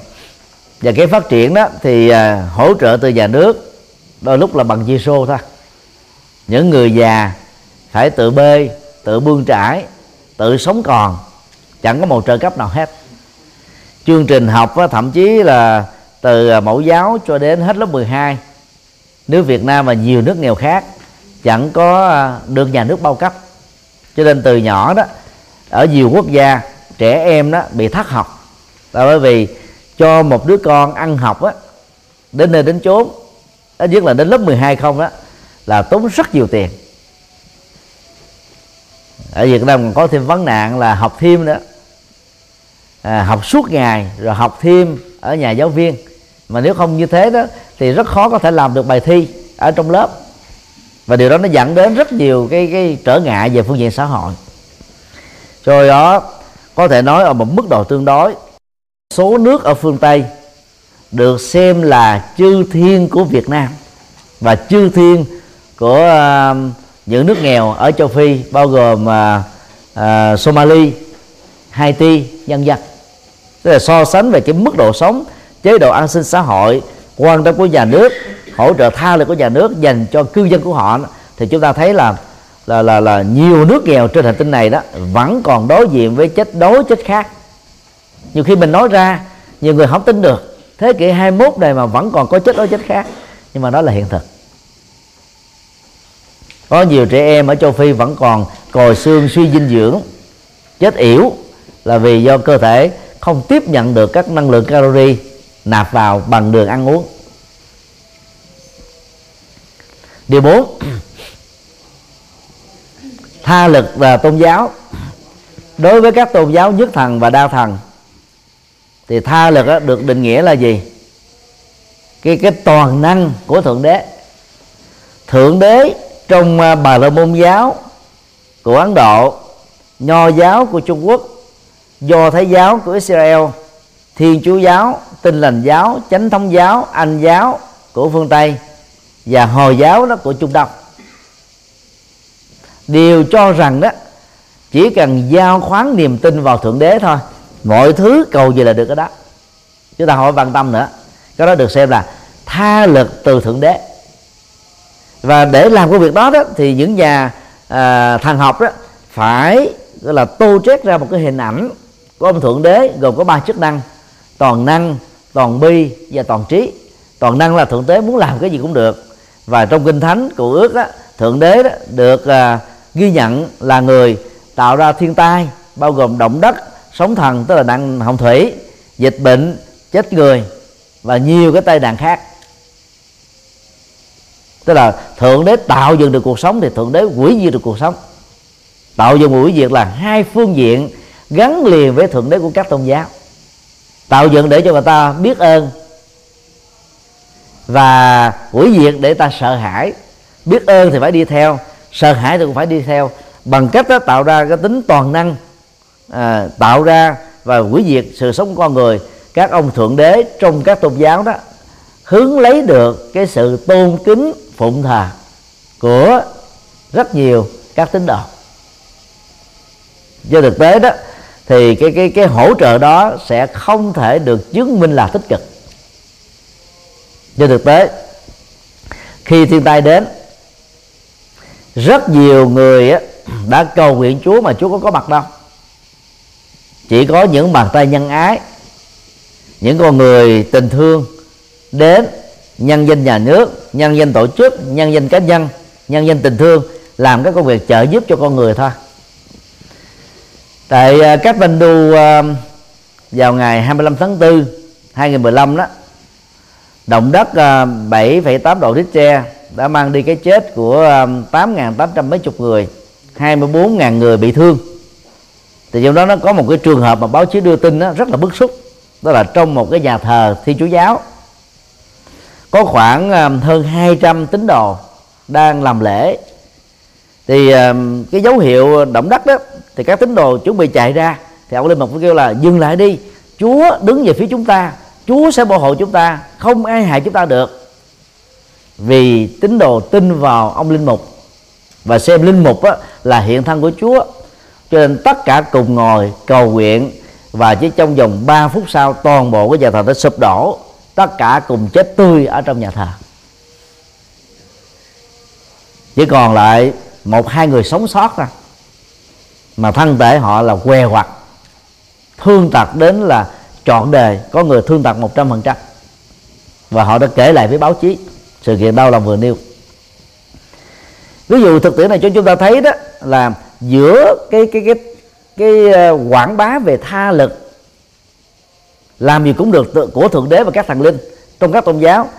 và cái phát triển đó thì à, hỗ trợ từ nhà nước, đôi lúc là bằng chia xô thôi. Những người già phải tự bê, tự bươn trải, tự sống còn, chẳng có một trợ cấp nào hết chương trình học á, thậm chí là từ à, mẫu giáo cho đến hết lớp 12 nước Việt Nam và nhiều nước nghèo khác chẳng có à, được nhà nước bao cấp. Cho nên từ nhỏ đó ở nhiều quốc gia trẻ em đó bị thất học. Là bởi vì cho một đứa con ăn học á đến nơi đến chốn ít nhất là đến lớp 12 không đó là tốn rất nhiều tiền. Ở Việt Nam còn có thêm vấn nạn là học thêm nữa à, học suốt ngày rồi học thêm ở nhà giáo viên. Mà nếu không như thế đó thì rất khó có thể làm được bài thi ở trong lớp. Và điều đó nó dẫn đến rất nhiều cái cái trở ngại về phương diện xã hội. Rồi đó có thể nói ở một mức độ tương đối số nước ở phương tây được xem là chư thiên của việt nam và chư thiên của uh, những nước nghèo ở châu phi bao gồm uh, uh, somali haiti dân dân tức là so sánh về cái mức độ sống, chế độ an sinh xã hội, quan tâm của nhà nước, hỗ trợ tha lực của nhà nước dành cho cư dân của họ thì chúng ta thấy là là là là nhiều nước nghèo trên hành tinh này đó vẫn còn đối diện với chết đói chết khác nhiều khi mình nói ra, nhiều người không tin được, thế kỷ 21 này mà vẫn còn có chết đói chết khác nhưng mà đó là hiện thực. Có nhiều trẻ em ở châu phi vẫn còn còi xương suy dinh dưỡng, chết yểu là vì do cơ thể không tiếp nhận được các năng lượng calorie nạp vào bằng đường ăn uống. Điều 4 tha lực và tôn giáo. Đối với các tôn giáo nhất thần và đa thần thì tha lực đó, được định nghĩa là gì? Cái cái toàn năng của thượng đế. Thượng đế trong à, bà la môn giáo của ấn độ nho giáo của trung quốc do thái giáo của israel thiên chúa giáo tinh lành giáo chánh thống giáo anh giáo của phương tây và hồi giáo đó của trung đông. Đều cho rằng đó chỉ cần giao khoán niềm tin vào thượng đế thôi mọi thứ cầu gì là được cái đó. Chúng ta không phải quan tâm nữa cái đó được xem là tha lực từ thượng đế. Và để làm cái việc đó đó thì những nhà à, thần học đó phải gọi là tô trét ra một cái hình ảnh của ông thượng đế gồm có ba chức năng toàn năng toàn bi và toàn trí. Toàn năng là thượng đế muốn làm cái gì cũng được. Và trong kinh thánh cụ ước đó thượng đế đó được à, ghi nhận là người tạo ra thiên tai bao gồm động đất sóng thần tức là nạn hồng thủy dịch bệnh chết người và nhiều cái tai nạn khác. Tức là thượng đế tạo dựng được cuộc sống thì thượng đế hủy diệt được cuộc sống. Tạo dựng và hủy diệt là hai phương diện gắn liền với thượng đế của các tôn giáo tạo dựng để cho người ta biết ơn và hủy diệt để ta sợ hãi. Biết ơn thì phải đi theo sợ hãi thì cũng phải đi theo. Bằng cách đó tạo ra cái tính toàn năng à, tạo ra và hủy diệt sự sống của con người. Các ông thượng đế trong các tôn giáo đó hướng lấy được cái sự tôn kính phụng thờ của rất nhiều các tín đồ. Do thực tế đó thì cái cái cái hỗ trợ đó sẽ không thể được chứng minh là tích cực. Trên thực tế, khi thiên tai đến, rất nhiều người đã cầu nguyện Chúa mà Chúa có có mặt đâu. Chỉ có những bàn tay nhân ái, những con người tình thương đến nhân danh nhà nước, nhân danh tổ chức, nhân danh cá nhân nhân danh tình thương làm các công việc trợ giúp cho con người thôi tại các Kathmandu uh, vào ngày 25 tháng 4 2015 đó động đất à, 7,8 độ Richter đã mang đi cái chết của 8.800 mấy chục người 24.000 người bị thương. Thì trong đó nó có một cái trường hợp mà báo chí đưa tin đó, rất là bức xúc. Đó là trong một cái nhà thờ thiên chúa giáo có khoảng hơn 200 tín đồ đang làm lễ. Thì cái dấu hiệu động đất đó thì các tín đồ chuẩn bị chạy ra. Thì ông linh mục kêu là dừng lại đi. Chúa đứng về phía chúng ta. Chúa sẽ bảo hộ chúng ta. Không ai hại chúng ta được. Vì tín đồ tin vào ông linh mục và xem linh mục á, là hiện thân của chúa cho nên tất cả cùng ngồi cầu nguyện và chỉ trong vòng 3 phút sau toàn bộ cái nhà thờ đã sụp đổ. Tất cả cùng chết tươi ở trong nhà thờ. Chỉ còn lại một hai người sống sót ra mà thân thể họ là què hoặc. Thương tật đến là trọn đề có người thương tật một trăm phần trăm. Và họ đã kể lại với báo chí, sự kiện đau lòng vừa nêu. Ví dụ thực tiễn này cho chúng ta thấy đó, là giữa cái cái cái cái ờ, quảng bá về tha lực, làm gì cũng được của thượng đế và các thần linh trong các tôn giáo,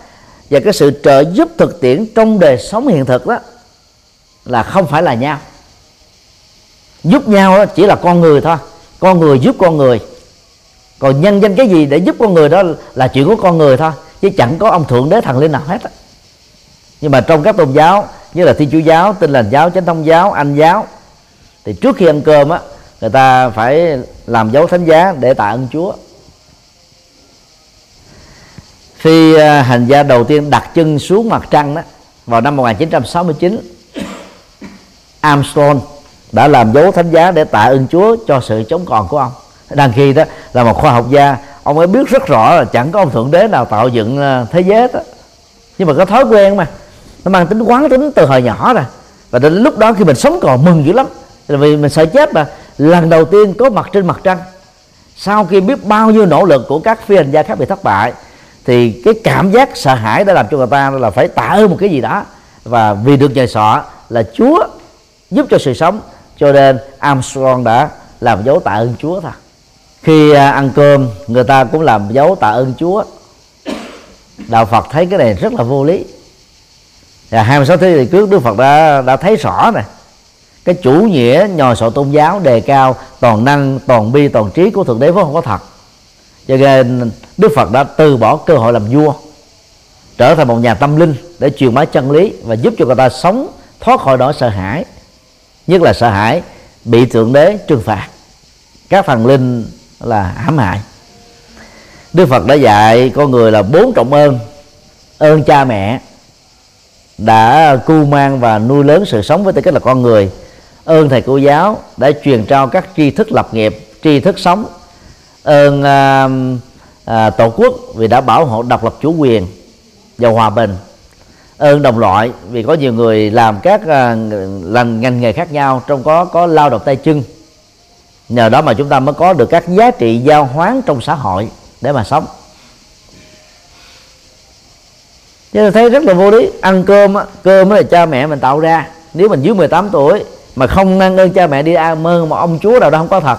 và cái sự trợ giúp thực tiễn trong đời sống hiện thực đó là không phải là nhau giúp nhau chỉ là con người thôi. Con người giúp con người. Còn nhân danh cái gì để giúp con người đó là chuyện của con người thôi. Chứ chẳng có ông thượng đế thần linh nào hết nhưng mà trong các tôn giáo, như là thiên chúa giáo tin lành giáo, chánh thông giáo, anh giáo, thì trước khi ăn cơm á, người ta phải làm dấu thánh giá để tạ ơn chúa. Khi à, hành gia đầu tiên đặt chân xuống mặt trăng đó, vào năm 1969 Armstrong đã làm dấu thánh giá để tạ ơn Chúa cho sự chống còn của ông. Đang khi đó, là một khoa học gia, ông ấy biết rất rõ là chẳng có ông thượng đế nào tạo dựng ờ, thế giới đó. Nhưng mà có thói quen mà, nó mang tính quán tính từ hồi nhỏ rồi. Và đến lúc đó khi mình sống còn mừng dữ lắm. Là vì mình sợ chết mà, lần đầu tiên có mặt trên mặt trăng. Sau khi biết bao nhiêu nỗ lực của các phi hành gia khác bị thất bại, thì cái cảm giác sợ hãi đã làm cho người ta là phải tạ ơn một cái gì đó. Và vì được nhờ sọ là Chúa giúp cho sự sống cho nên Armstrong đã làm dấu tạ ơn Chúa thôi. Khi à, ăn cơm, người ta cũng làm dấu tạ ơn Chúa. Đạo Phật thấy cái này rất là vô lý. Và 26 thế kỷ trước, Đức Phật đã đã thấy rõ này cái chủ nghĩa nhòi sọ tôn giáo đề cao toàn năng, toàn bi, toàn trí của thượng đế vốn không có thật. Cho nên Đức Phật đã từ bỏ cơ hội làm vua, trở thành một nhà tâm linh để truyền bá chân lý và giúp cho người ta sống thoát khỏi nỗi sợ hãi nhất là sợ hãi bị thượng đế trừng phạt. Các thần linh là hãm hại. Đức Phật đã dạy con người là bốn trọng ơn. Ơn cha mẹ đã cưu mang và nuôi lớn sự sống với tư cách là con người. Ơn thầy cô giáo đã truyền trao các tri thức lập nghiệp tri thức sống. Ơn à, à, tổ quốc vì đã bảo hộ độc lập chủ quyền và hòa bình ơn đồng loại vì có nhiều người làm các à, làm ngành nghề khác nhau trong có có lao động tay chân. Nhờ đó mà chúng ta mới có được các giá trị giao hoán trong xã hội để mà sống. Cho nên thấy rất là vô lý ăn cơm á, cơm là cha mẹ mình tạo ra. Nếu mình dưới 18 tuổi mà không ăn ơn cha mẹ đi ăn mơ mà ông chúa nào đó không có thật.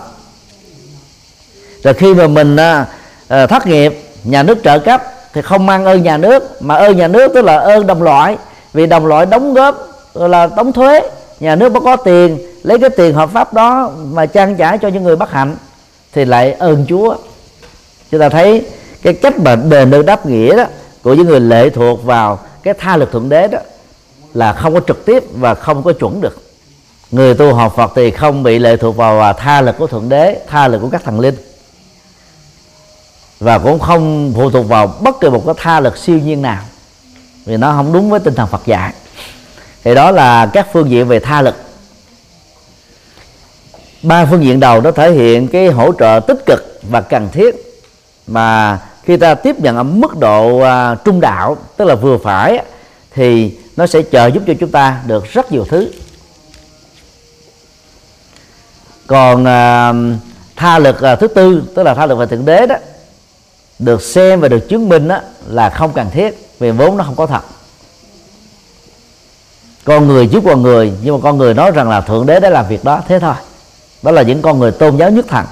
Rồi khi mà mình à, à thất nghiệp nhà nước trợ cấp thì không mang ơn nhà nước, mà ơn nhà nước tức là ơn đồng loại. Vì đồng loại đóng góp là đóng thuế, nhà nước mới có tiền, lấy cái tiền hợp pháp đó mà trang trải cho những người bất hạnh, thì lại ơn chúa. Chúng ta thấy cái cách mà đền ơn đáp nghĩa đó của những người lệ thuộc vào cái tha lực thượng đế đó là không có trực tiếp và không có chuẩn được. Người tu học Phật thì không bị lệ thuộc vào tha lực của thượng đế, tha lực của các thần linh và cũng không phụ thuộc vào bất kỳ một cái tha lực siêu nhiên nào. Vì nó không đúng với tinh thần Phật dạy. Thì đó là các phương diện về tha lực. Ba phương diện đầu nó thể hiện cái hỗ trợ tích cực và cần thiết. Mà khi ta tiếp nhận ở mức độ à, trung đạo tức là vừa phải thì nó sẽ trợ giúp cho chúng ta được rất nhiều thứ. Còn à, tha lực à, thứ tư tức là tha lực về thượng đế đó được xem và được chứng minh đó là không cần thiết, vì vốn nó không có thật. Con người trước con người, nhưng mà con người nói rằng là thượng đế đã làm việc đó, thế thôi. Đó là những con người tôn giáo nhất thần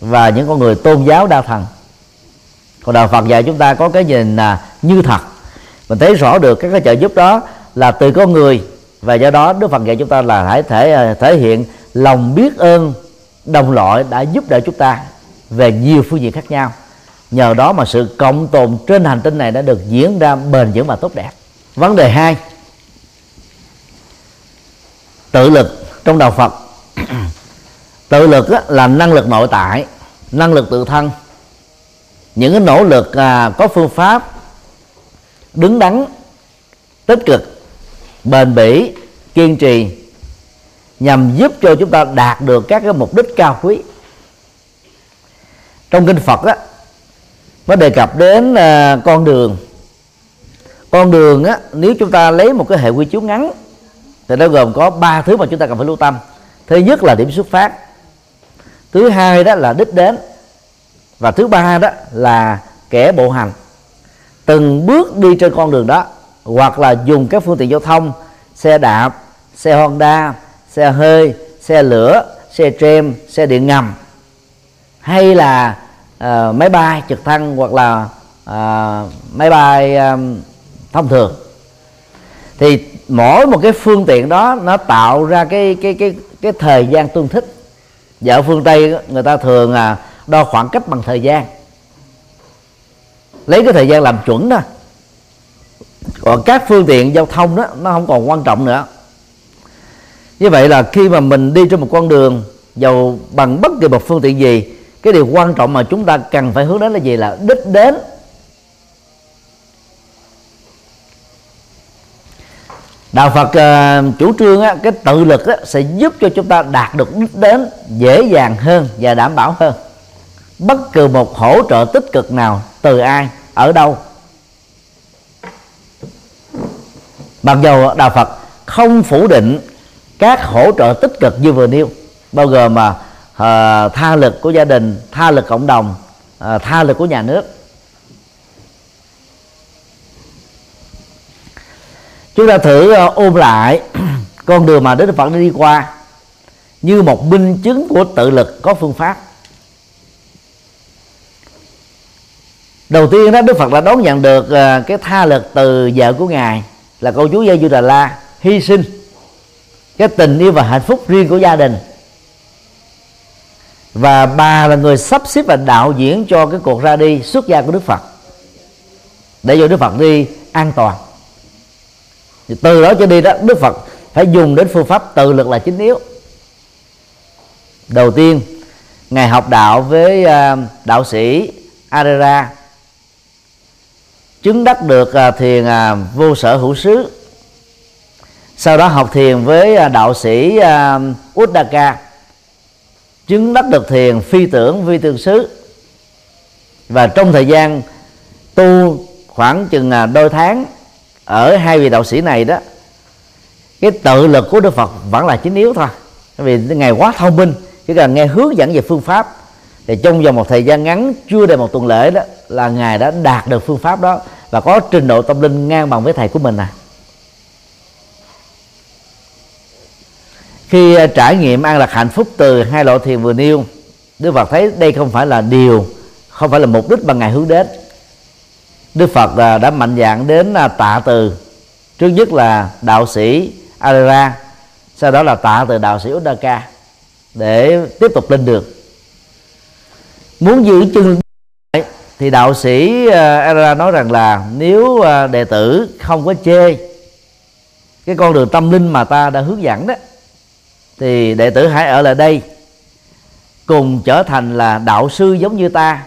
và những con người tôn giáo đa thần. Còn đạo phật dạy chúng ta có cái nhìn là như thật. Mình thấy rõ được các cái trợ giúp đó là từ con người và do đó đức phật dạy chúng ta là hãy thể à, thể hiện lòng biết ơn đồng loại đã giúp đỡ chúng ta về nhiều phương diện khác nhau nhờ đó mà sự cộng tồn trên hành tinh này đã được diễn ra bền vững và tốt đẹp. Vấn đề hai, tự lực trong đạo phật. Tự lực là năng lực nội tại, năng lực tự thân. Những cái nỗ lực à, có phương pháp đứng đắn, tích cực, bền bỉ, kiên trì nhằm giúp cho chúng ta đạt được các cái mục đích cao quý. Trong kinh Phật á mới đề cập đến uh, con đường. Con đường á nếu chúng ta lấy một cái hệ quy chiếu ngắn thì nó gồm có ba thứ mà chúng ta cần phải lưu tâm. Thứ nhất là điểm xuất phát. Thứ hai đó là đích đến. Và thứ ba đó là kẻ bộ hành. Từng bước đi trên con đường đó hoặc là dùng các phương tiện giao thông xe đạp xe honda xe hơi xe lửa xe trem xe điện ngầm hay là uh, máy bay trực thăng hoặc là uh, máy bay um, thông thường. Thì mỗi một cái phương tiện đó nó tạo ra cái cái cái cái thời gian tương thích. Và ở phương tây người ta thường à, đo khoảng cách bằng thời gian. Lấy cái thời gian làm chuẩn đó. Còn các phương tiện giao thông đó nó không còn quan trọng nữa. Như vậy là khi mà mình đi trên một con đường dầu bằng bất kỳ một phương tiện gì cái điều quan trọng mà chúng ta cần phải hướng đến là gì? Là đích đến. Đạo phật uh, chủ trương á, cái tự lực á, sẽ giúp cho chúng ta đạt được đích đến dễ dàng hơn và đảm bảo hơn. Bất cứ một hỗ trợ tích cực nào từ ai ở đâu. Mặc dù đạo phật không phủ định các hỗ trợ tích cực như vừa nêu bao gồm mà uh, tha lực của gia đình tha lực cộng đồng uh, tha lực của nhà nước. Chúng ta thử uh, ôm lại con đường mà đức phật đi qua như một minh chứng của tự lực có phương pháp. Đầu tiên đó đức phật đã đón nhận được uh, cái tha lực từ vợ của ngài là cô chú gia Du Đà La hy sinh. Cái tình yêu và hạnh phúc riêng của gia đình và bà là người sắp xếp và đạo diễn cho cái cuộc ra đi xuất gia của Đức Phật. Để cho Đức Phật đi an toàn. Thì từ đó cho đi đó Đức Phật phải dùng đến phương pháp tự lực là chính yếu. Đầu tiên ngài học đạo với à, đạo sĩ Arera. Chứng đắc được à, thiền à, vô sở hữu xứ. Sau đó học thiền với đạo sĩ uh, Uddaka chứng đắc được thiền, phi tưởng, vi tương xứ. Và trong thời gian tu khoảng chừng à, đôi tháng ở hai vị đạo sĩ này đó, cái tự lực của đức phật vẫn là chính yếu thôi. Vì ngài quá thông minh, chỉ cần nghe hướng dẫn về phương pháp. Thì trong vòng một thời gian ngắn, chưa đầy một tuần lễ đó, là ngài đã đạt được phương pháp đó và có trình độ tâm linh ngang bằng với thầy của mình à. Khi à, trải nghiệm an lạc hạnh phúc từ hai loại thiền vừa nêu, đức phật thấy đây không phải là điều, không phải là mục đích mà ngài hướng đến. Đức phật à, đã mạnh dạng đến à, tạ từ, trước nhất là đạo sĩ Arera sau đó là tạ từ đạo sĩ Uddaka để tiếp tục lên đường muốn giữ chân thì đạo sĩ Arera nói rằng là nếu đệ tử không có chê cái con đường tâm linh mà ta đã hướng dẫn đó thì đệ tử hãy ở lại đây cùng trở thành là đạo sư giống như ta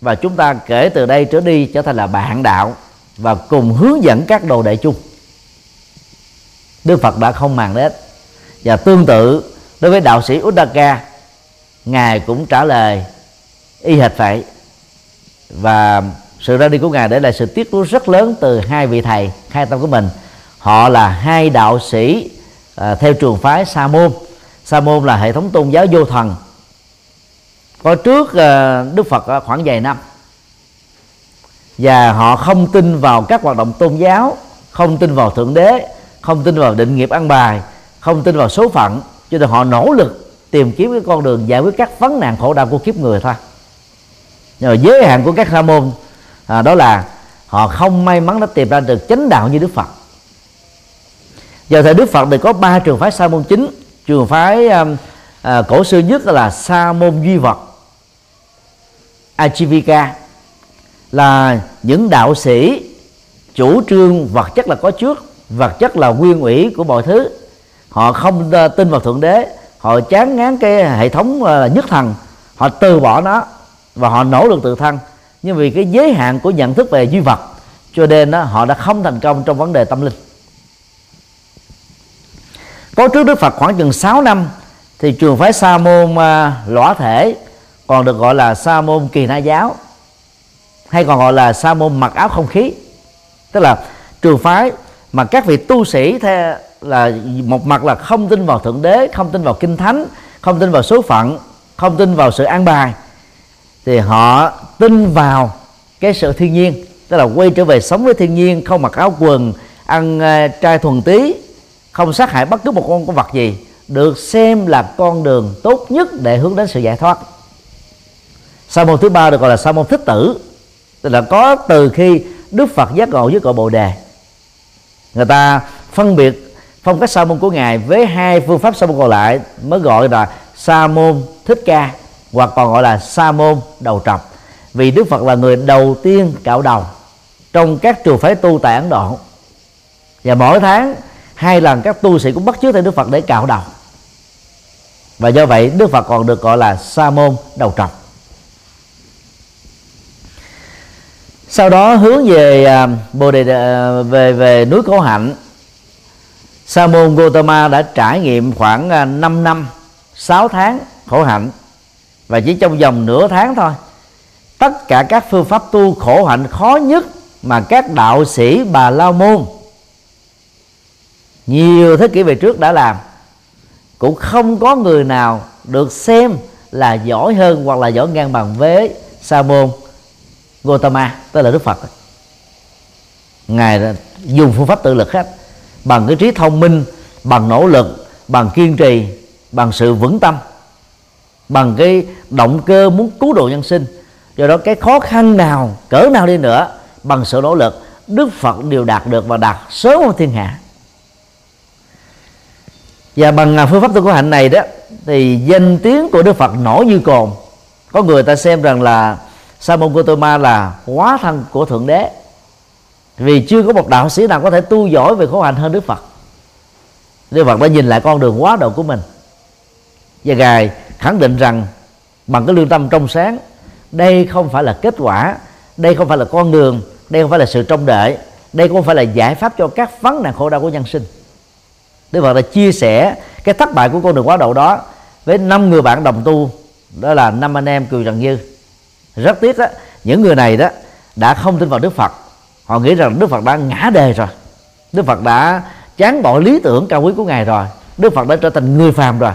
và chúng ta kể từ đây trở đi trở thành là bạn đạo và cùng hướng dẫn các đồ đệ chung. Đức Phật đã không màng đến. Và tương tự đối với đạo sĩ Uddaka ngài cũng trả lời y hệt vậy. Và sự ra đi của ngài để lại sự tiếc nuối rất lớn từ hai vị thầy khai tâm của mình. Họ là hai đạo sĩ à, theo trường phái sa môn sa môn là hệ thống tôn giáo vô thần. Có trước ờ, đức phật khoảng vài năm. Và họ không tin vào các hoạt động tôn giáo không tin vào thượng đế không tin vào định nghiệp ăn bài không tin vào số phận cho nên họ nỗ lực tìm kiếm cái con đường giải quyết các vấn nạn khổ đau của kiếp người thôi. Nhưng mà giới hạn của các sa môn à, đó là họ không may mắn đã tìm ra được chánh đạo như đức phật. Giờ thời đức phật thì có ba trường phái sa môn chính trường phái um, à, cổ xưa nhất là sa môn duy vật Ajivika là những đạo sĩ chủ trương vật chất là có trước vật chất là nguyên ủy của mọi thứ. Họ không à, tin vào thượng đế họ chán ngán cái hệ thống ờ, nhất thần họ từ bỏ nó và họ nỗ lực tự thân. Nhưng vì cái giới hạn của nhận thức về duy vật cho nên đó, họ đã không thành công trong vấn đề tâm linh có trước Đức Phật khoảng chừng 6 năm thì trường phái Sa môn uh, lõa thể còn được gọi là Sa môn kỳ na giáo hay còn gọi là Sa môn mặc áo không khí. Tức là trường phái mà các vị tu sĩ theo là một mặt là không tin vào thượng đế không tin vào kinh thánh không tin vào số phận không tin vào sự an bài thì họ tin vào cái sự thiên nhiên tức là quay trở về sống với thiên nhiên không mặc áo quần ăn uh, trai thuần tí không sát hại bất cứ một con con vật gì, được xem là con đường tốt nhất để hướng đến sự giải thoát. Sa môn thứ ba được gọi là sa môn thích tử, tức là có từ khi đức phật giác ngộ với cội bồ đề. Người ta phân biệt phong cách sa môn của ngài với hai phương pháp sa môn còn lại mới gọi là sa môn thích ca hoặc còn gọi là sa môn đầu trọc. Vì đức phật là người đầu tiên cạo đầu trong các trường phái tu tại ấn độ. Và mỗi tháng hai lần các tu sĩ cũng bắt chước theo đức phật để cạo đầu. Và do vậy, đức phật còn được gọi là sa môn đầu trọc. Sau đó hướng về à, bồ đề à, về về núi khổ hạnh, sa môn Gotama đã trải nghiệm khoảng 5 năm 6 tháng khổ hạnh. Và chỉ trong vòng nửa tháng thôi, tất cả các phương pháp tu khổ hạnh khó nhất mà các đạo sĩ bà la môn nhiều thế kỷ về trước đã làm. Cũng không có người nào được xem là giỏi hơn hoặc là giỏi ngang bằng với sa môn Gotama tức là Đức Phật. Ngài dùng phương pháp tự lực hết, bằng cái trí thông minh, bằng nỗ lực, bằng kiên trì, bằng sự vững tâm, bằng cái động cơ muốn cứu độ nhân sinh. Do đó cái khó khăn nào, cỡ nào đi nữa, bằng sự nỗ lực, Đức Phật đều đạt được và đạt sớm hơn thiên hạ và bằng à, phương pháp tu của hạnh này đó, thì danh tiếng của Đức Phật nổi như cồn. Có người ta xem rằng là sa môn Gotama là hóa thân của thượng đế. Vì chưa có một đạo sĩ nào có thể tu giỏi về khổ hạnh hơn đức phật. Đức phật đã nhìn lại con đường quá độ của mình. Và ngài khẳng định rằng bằng cái lương tâm trong sáng, đây không phải là kết quả, đây không phải là con đường, đây không phải là sự trông đợi, đây không phải là giải pháp cho các vấn nạn khổ đau của nhân sinh. Đức Phật đã chia sẻ cái thất bại của con đường quá độ đó với năm người bạn đồng tu, đó là năm anh em Kiều Trần Như. Rất tiếc đó những người này đó đã không tin vào đức phật. Họ nghĩ rằng đức phật đã ngã đề rồi. Đức phật đã chán bỏ lý tưởng cao quý của ngài rồi. Đức phật đã trở thành người phàm rồi.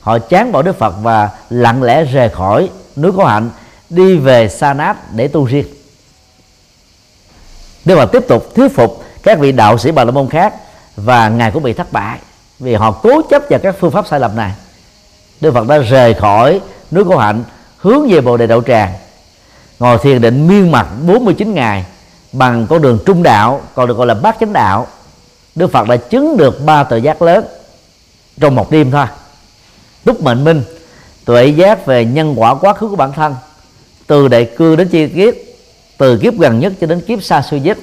Họ chán bỏ đức phật và lặng lẽ rời khỏi núi có hạnh, đi về sa nát để tu riêng. Đức phật tiếp tục thuyết phục các vị đạo sĩ bà la môn khác và ngài cũng bị thất bại vì họ cố chấp vào các phương pháp sai lầm này. Đức phật đã rời khỏi núi có hạnh, hướng về bồ đề đậu tràng. Ngồi thiền định miên mặt 49 ngày bằng con đường trung đạo, còn được gọi là bát chánh đạo, Đức Phật đã chứng được ba tự giác lớn trong một đêm thôi. Túc mệnh minh tuệ giác về nhân quả quá khứ của bản thân, từ đại cư đến chi kiếp, từ kiếp gần nhất cho đến kiếp xa xưa nhất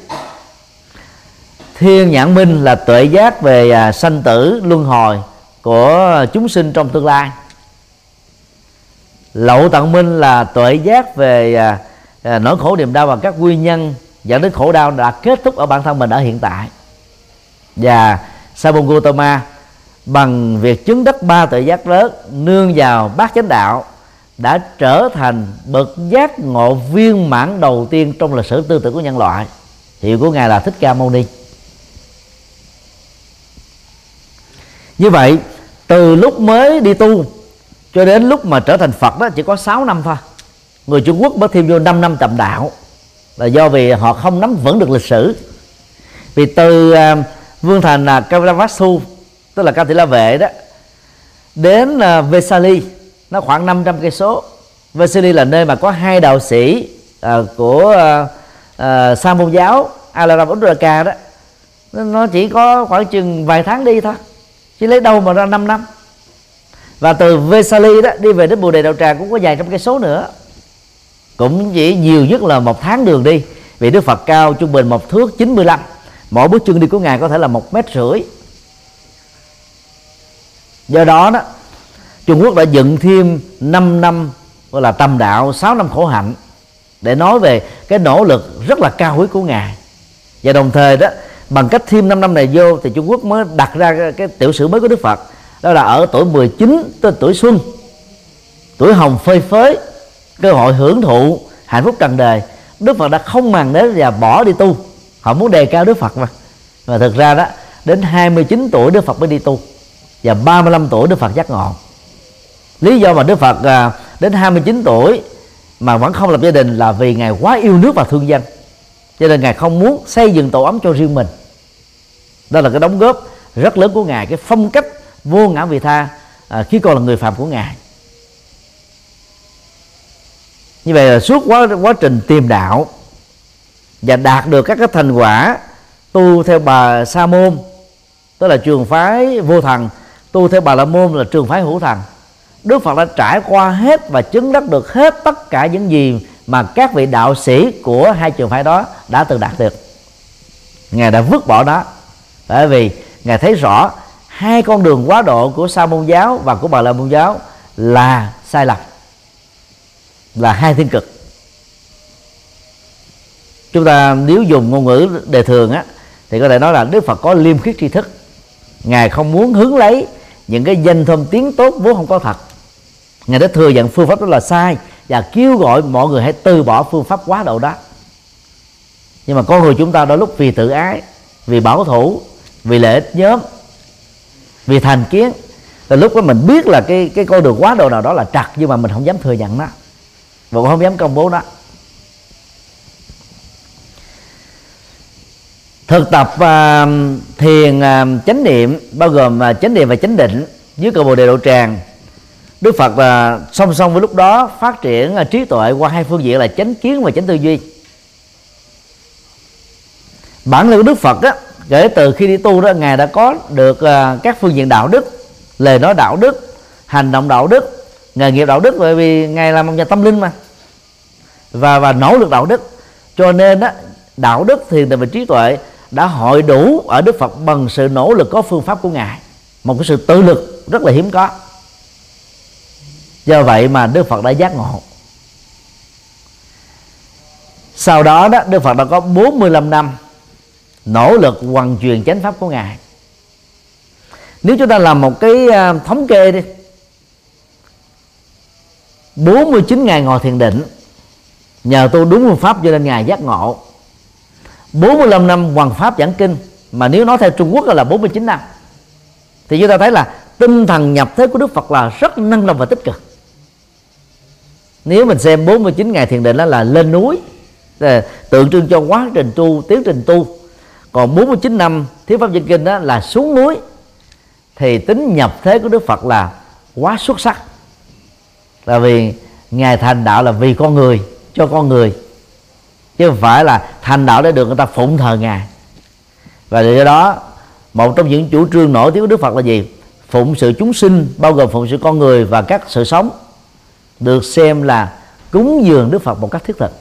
thiên nhãn minh là tuệ giác về à, sanh tử luân hồi của chúng sinh trong tương lai. Lậu tận minh là tuệ giác về à, à, nỗi khổ niềm đau và các nguyên nhân dẫn đến khổ đau đã kết thúc ở bản thân mình ở hiện tại. Và Sabon Gautama bằng việc chứng đắc ba tự giác lớn nương vào bát chánh đạo đã trở thành bậc giác ngộ viên mãn đầu tiên trong lịch sử tư tưởng của nhân loại. Hiệu của ngài là thích ca mâu ni. Như vậy từ lúc mới đi tu cho đến lúc mà trở thành Phật đó chỉ có 6 năm thôi. Người Trung Quốc mới thêm vô 5 năm tầm đạo. Là do vì họ không nắm vững được lịch sử. Vì từ uh, vương thành à, uh, Kaviravastu tức là Cao Thị La Vệ đó đến uh, Vesali nó khoảng 500 cây số. Vesali là nơi mà có hai đạo sĩ uh, của uh, uh, Sa môn giáo Alaram Uddaka đó. Nó chỉ có khoảng chừng vài tháng đi thôi chứ lấy đâu mà ra 5 năm. Và từ Vesali đó, đi về đến Bồ Đề Đạo Tràng cũng có vài trăm cây số nữa. Cũng chỉ nhiều nhất là một tháng đường đi, vì Đức Phật cao trung bình một thước 95 mỗi bước chân đi của ngài có thể là một mét rưỡi. Do đó đó, Trung Quốc đã dựng thêm 5 năm, gọi là tâm đạo 6 năm khổ hạnh, để nói về cái nỗ lực rất là cao quý của ngài. Và đồng thời đó bằng cách thêm 5 năm này vô thì Trung Quốc mới đặt ra cái, tiểu sử mới của Đức Phật. Đó là ở tuổi 19 tới tuổi xuân. Tuổi hồng phơi phới cơ hội hưởng thụ hạnh phúc trần đời. Đức Phật đã không màng đến và bỏ đi tu. Họ muốn đề cao Đức Phật mà. Và thực ra đó đến 29 tuổi Đức Phật mới đi tu. Và 35 tuổi Đức Phật giác ngộ. Lý do mà Đức Phật à, đến 29 tuổi mà vẫn không lập gia đình là vì ngài quá yêu nước và thương dân cho nên ngài không muốn xây dựng tổ ấm cho riêng mình. Đó là cái đóng góp rất lớn của ngài cái phong cách vô ngã vị tha à, khi còn là người phạm của ngài. Như vậy là suốt quá quá trình tìm đạo và đạt được các cái thành quả tu theo bà sa môn tức là trường phái vô thần tu theo bà la môn là trường phái hữu thần. Đức phật đã trải qua hết và chứng đắc được hết tất cả những gì mà các vị đạo sĩ của hai trường phái đó đã từng đạt được. Ngài đã vứt bỏ đó bởi vì ngài thấy rõ hai con đường quá độ của sa môn giáo và của bà la môn giáo là sai lầm, là hai thiên cực. Chúng ta nếu dùng ngôn ngữ đề thường á, thì có thể nói là đức phật có liêm khiết tri thức. Ngài không muốn hướng lấy những cái danh thơm tiếng tốt vốn không có thật. Ngài đã thừa nhận phương pháp đó là sai và kêu gọi mọi người hãy từ bỏ phương pháp quá độ đó. Nhưng mà con người chúng ta đôi lúc vì tự ái vì bảo thủ vì lợi ích nhóm vì thành kiến. Là lúc đó mình biết là cái cái con đường quá độ nào đó là trật nhưng mà mình không dám thừa nhận nó. Và cũng không dám công bố đó thực tập uh, thiền uh, chánh niệm bao gồm uh, chánh niệm và chánh định dưới cơ bộ đề độ tràng đức phật là song song với lúc đó phát triển à, trí tuệ qua hai phương diện là chánh kiến và chánh tư duy. Bản lĩnh của đức phật á, kể từ khi đi tu đó ngài đã có được à, các phương diện đạo đức lời nói đạo đức hành động đạo đức nghề nghiệp đạo đức bởi vì ngài là một nhà tâm linh mà và và nỗ lực đạo đức. Cho nên đó đạo đức thiền định và trí tuệ đã hội đủ ở đức phật bằng sự nỗ lực có phương pháp của ngài một cái sự tự lực rất là hiếm có do vậy mà đức phật đã giác ngộ. Sau đó đó, đức phật đã có 45 năm nỗ lực hoàn truyền chánh pháp của ngài. Nếu chúng ta làm một cái à, thống kê đi 49 ngày ngồi thiền định, nhờ tu đúng phương pháp cho nên ngài giác ngộ. 45 năm hoàn pháp giảng kinh, mà nếu nói theo Trung Quốc là 49 năm, thì chúng ta thấy là tinh thần nhập thế của Đức Phật là rất năng động và tích cực nếu mình xem 49 ngày thiền định đó là lên núi tượng trưng cho quá trình tu, tiến trình tu. Còn 49 năm thiếu pháp dân kinh đó là xuống núi, thì tính nhập thế của Đức Phật là quá xuất sắc. Là vì ngài thành đạo là vì con người, cho con người. Chứ không phải là thành đạo để được người ta phụng thờ ngài. Và do đó, một trong những chủ trương nổi tiếng của Đức Phật là gì? Phụng sự chúng sinh, bao gồm phụng sự con người và các sự sống được xem là cúng dường Đức Phật một cách thiết thực.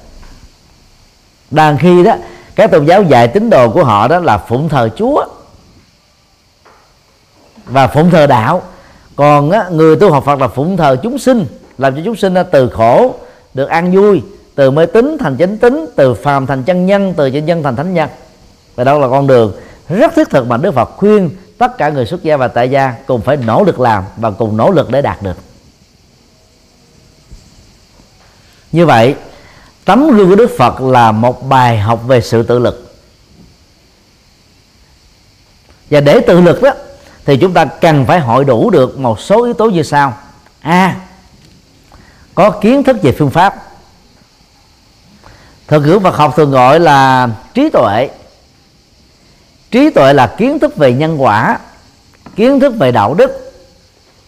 Đang khi đó các tôn giáo dạy tín đồ của họ đó là phụng thờ Chúa và phụng thờ đạo. Còn á, người tu học Phật là phụng thờ chúng sinh làm cho chúng sinh từ khổ được an vui từ mê tín thành chánh tín từ phàm thành chân nhân từ chân nhân thành thánh nhân. Và đó là con đường rất thiết thực mà Đức Phật khuyên tất cả người xuất gia và tại gia cùng phải nỗ lực làm và cùng nỗ lực để đạt được. Như vậy, tấm gương của Đức Phật là một bài học về sự tự lực. Và để tự lực đó, thì chúng ta cần phải hội đủ được một số yếu tố như sau. A, có kiến thức về phương pháp. Thuật ngữ Phật học thường gọi là trí tuệ. Trí tuệ là kiến thức về nhân quả, kiến thức về đạo đức,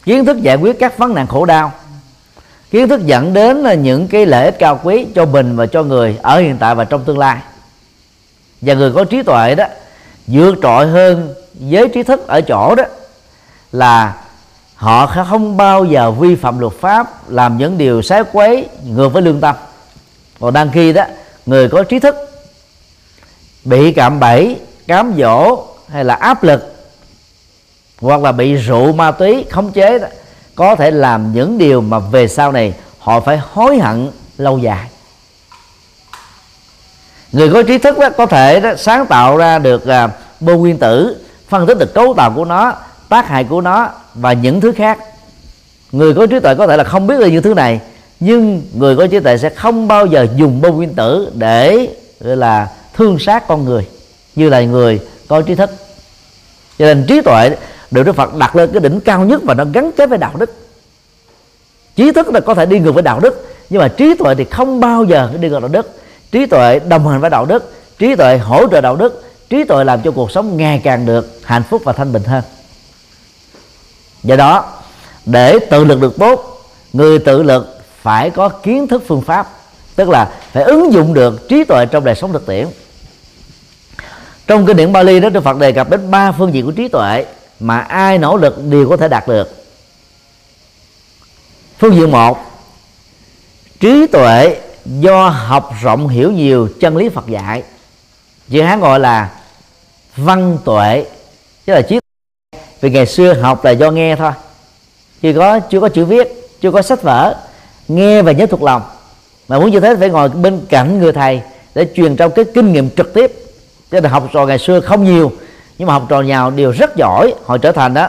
kiến thức giải quyết các vấn nạn khổ đau kiến thức dẫn đến là những cái lợi ích cao quý cho mình và cho người ở hiện tại và trong tương lai. Và người có trí tuệ đó, vượt trội hơn giới trí thức ở chỗ đó, là họ không bao giờ vi phạm luật pháp, làm những điều sái quấy, ngược với lương tâm. Còn đang khi đó, người có trí thức bị cạm bẫy, cám dỗ hay là áp lực hoặc là bị rượu ma túy khống chế đó có thể làm những điều mà về sau này họ phải hối hận lâu dài. Người có trí thức đó có thể đó, sáng tạo ra được à, bô nguyên tử phân tích được cấu tạo của nó tác hại của nó và những thứ khác. Người có trí tuệ có thể là không biết được những thứ này nhưng người có trí tuệ sẽ không bao giờ dùng bô nguyên tử để là thương sát con người như là người có trí thức. Cho nên trí tuệ được Đức Phật đặt lên cái đỉnh cao nhất và nó gắn kết với đạo đức. Trí thức là có thể đi ngược với đạo đức, nhưng mà trí tuệ thì không bao giờ đi ngược đạo đức. Trí tuệ đồng hành với đạo đức, trí tuệ hỗ trợ đạo đức, trí tuệ làm cho cuộc sống ngày càng được hạnh phúc và thanh bình hơn. Do đó, để tự lực được tốt, người tự lực phải có kiến thức phương pháp, tức là phải ứng dụng được trí tuệ trong đời sống thực tiễn. Trong kinh điển Bali đó, Đức Phật đề cập đến ba phương diện của trí tuệ mà ai nỗ lực đều có thể đạt được. Phương diện một, trí tuệ do học rộng hiểu nhiều chân lý Phật dạy. Chữ hán gọi là văn tuệ, tức là trí vì ngày xưa học là do nghe thôi. Chưa có chưa có chữ viết, chưa có sách vở, nghe và nhớ thuộc lòng. Mà muốn như thế phải ngồi bên cạnh người thầy để truyền trong cái kinh nghiệm trực tiếp. Cho nên học trò ngày xưa không nhiều nhưng mà học trò nào đều rất giỏi họ trở thành đó.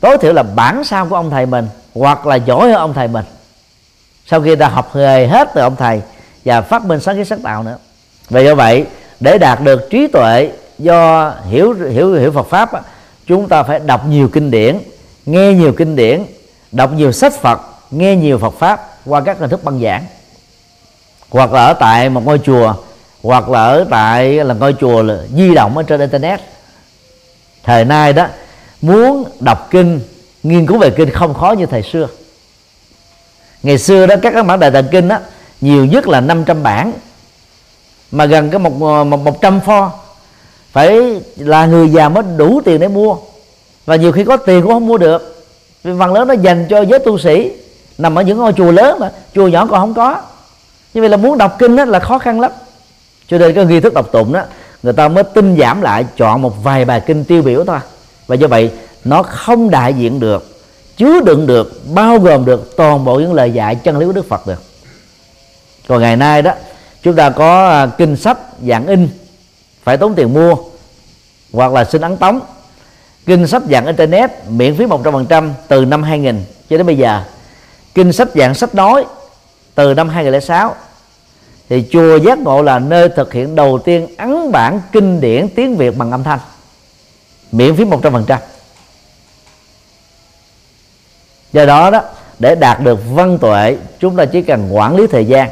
Tối thiểu là bản sao của ông thầy mình, hoặc là giỏi hơn ông thầy mình. Sau khi ta học nghề hết từ ông thầy và phát minh sáng kiến sáng tạo nữa. Vì do vậy, để đạt được trí tuệ do hiểu hiểu hiểu Phật pháp chúng ta phải đọc nhiều kinh điển, nghe nhiều kinh điển, đọc nhiều sách Phật, nghe nhiều Phật pháp qua các hình thức băng giảng. Hoặc là ở tại một ngôi chùa, hoặc là ở tại là ngôi chùa là di động ở trên internet thời nay đó, muốn đọc kinh, nghiên cứu về kinh không khó như thời xưa. Ngày xưa đó, các bản đại tạng kinh đó, nhiều nhất là 500 bản. Mà gần cái một một một trăm pho. Phải là người già mới đủ tiền để mua. Và nhiều khi có tiền cũng không mua được. Vì phần lớn nó dành cho giới tu sĩ, nằm ở những ngôi chùa lớn mà, chùa nhỏ còn không có. Như vậy là muốn đọc kinh đó là khó khăn lắm. Cho nên cái nghi thức đọc tụng đó người ta mới tinh giảm lại, chọn một vài bài kinh tiêu biểu thôi. Và do vậy, nó không đại diện được, chứa đựng được, bao gồm được toàn bộ những lời dạy chân lý của đức phật được. Còn ngày nay đó, chúng ta có à, kinh sách, dạng in, phải tốn tiền mua, hoặc là xin ấn tống. Kinh sách dạng internet, miễn phí 100% từ năm 2000 cho đến bây giờ. Kinh sách dạng sách nói, từ năm 2006 thì chùa giác ngộ là nơi thực hiện đầu tiên ấn bản kinh điển tiếng Việt bằng âm thanh. Miễn phí 100% do đó đó, để đạt được văn tuệ, chúng ta chỉ cần quản lý thời gian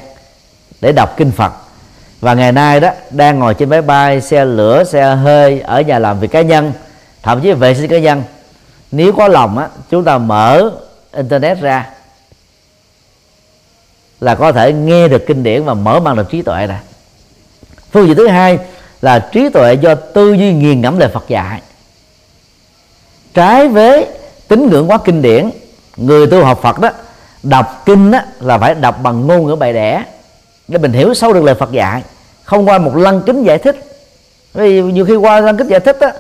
để đọc kinh Phật. Và ngày nay đó, đang ngồi trên máy bay, xe lửa, xe hơi, ở nhà làm việc cá nhân, thậm chí vệ sinh cá nhân. Nếu có lòng á, chúng ta mở internet ra là có thể nghe được kinh điển và mở mang được trí tuệ này phương diện thứ hai là trí tuệ do tư duy nghiền ngẫm lời Phật dạy. Trái với tín ngưỡng quá kinh điển người tu học Phật đó đọc kinh đó, là phải đọc bằng ngôn ngữ bài đẻ để mình hiểu sâu được lời Phật dạy không qua một lăng kính giải thích. Vì nhiều khi qua lăng kính giải thích đó,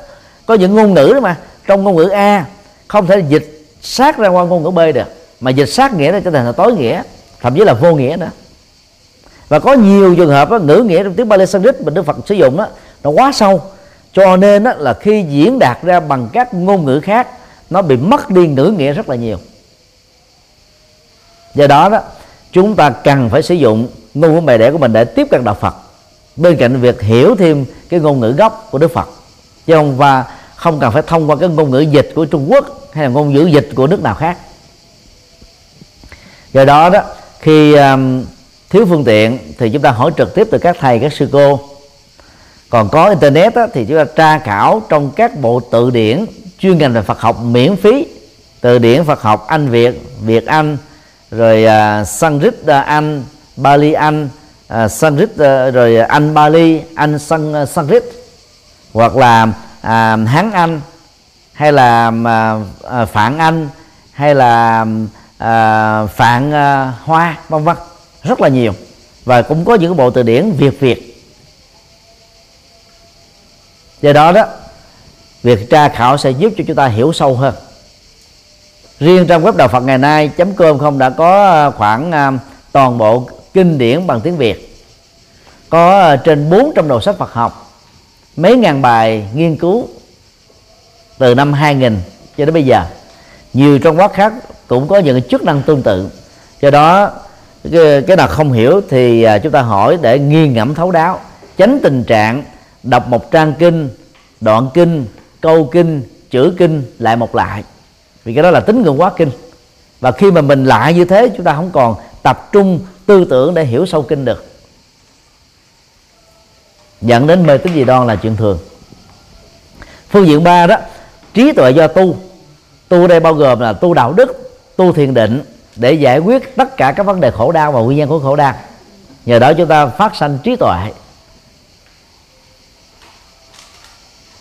có những ngôn ngữ đó mà trong ngôn ngữ A không thể dịch sát ra qua ngôn ngữ B được mà dịch sát nghĩa là trở thành là tối nghĩa thậm chí là vô nghĩa nữa. Và có nhiều trường hợp đó, ngữ nghĩa trong tiếng Bali Sanskrit mà Đức Phật sử dụng đó, nó quá sâu. Cho nên đó, là khi diễn đạt ra bằng các ngôn ngữ khác nó bị mất đi ngữ nghĩa rất là nhiều. Do đó đó chúng ta cần phải sử dụng ngôn ngữ mẹ đẻ của mình để tiếp cận đạo Phật. Bên cạnh việc hiểu thêm cái ngôn ngữ gốc của Đức Phật. Chứ không và không cần phải thông qua cái ngôn ngữ dịch của Trung Quốc hay là ngôn ngữ dịch của nước nào khác. Do đó đó khi um, thiếu phương tiện thì chúng ta hỏi trực tiếp từ các thầy các sư cô. Còn có internet á, thì chúng ta tra khảo trong các bộ tự điển chuyên ngành về Phật học miễn phí. Từ điển Phật học Anh Việt Việt Anh rồi uh, Sanskrit uh, Anh Bali Anh uh, Sanskrit uh, rồi Anh Bali Anh San, uh, Sanskrit hoặc là uh, Hán Anh hay là uh, Phản Phạn Anh hay là à, Phạn à, Hoa vân vân rất là nhiều. Và cũng có những bộ từ điển Việt Việt. Do đó đó việc tra khảo sẽ giúp cho chúng ta hiểu sâu hơn. Riêng trong web đạo Phật ngày nay chấm cơm không đã có à, khoảng à, toàn bộ kinh điển bằng tiếng Việt. Có à, trên 400 đầu sách Phật học mấy ngàn bài nghiên cứu từ năm 2000 cho đến bây giờ. Nhiều trong quá khác cũng có những chức năng tương tự. Do đó cái, cái nào không hiểu thì à, chúng ta hỏi để nghiền ngẫm thấu đáo tránh tình trạng đọc một trang kinh đoạn kinh câu kinh chữ kinh lại một lại. Vì cái đó là tính ngưỡng quá kinh. Và khi mà mình lại như thế chúng ta không còn tập trung tư tưởng để hiểu sâu kinh được. Dẫn đến mê tín dị đoan là chuyện thường. Phương diện ba đó trí tuệ do tu. Tu đây bao gồm là tu đạo đức tu thiền định để giải quyết tất cả các vấn đề khổ đau và nguyên nhân của khổ đau. Nhờ đó chúng ta phát sanh trí tuệ.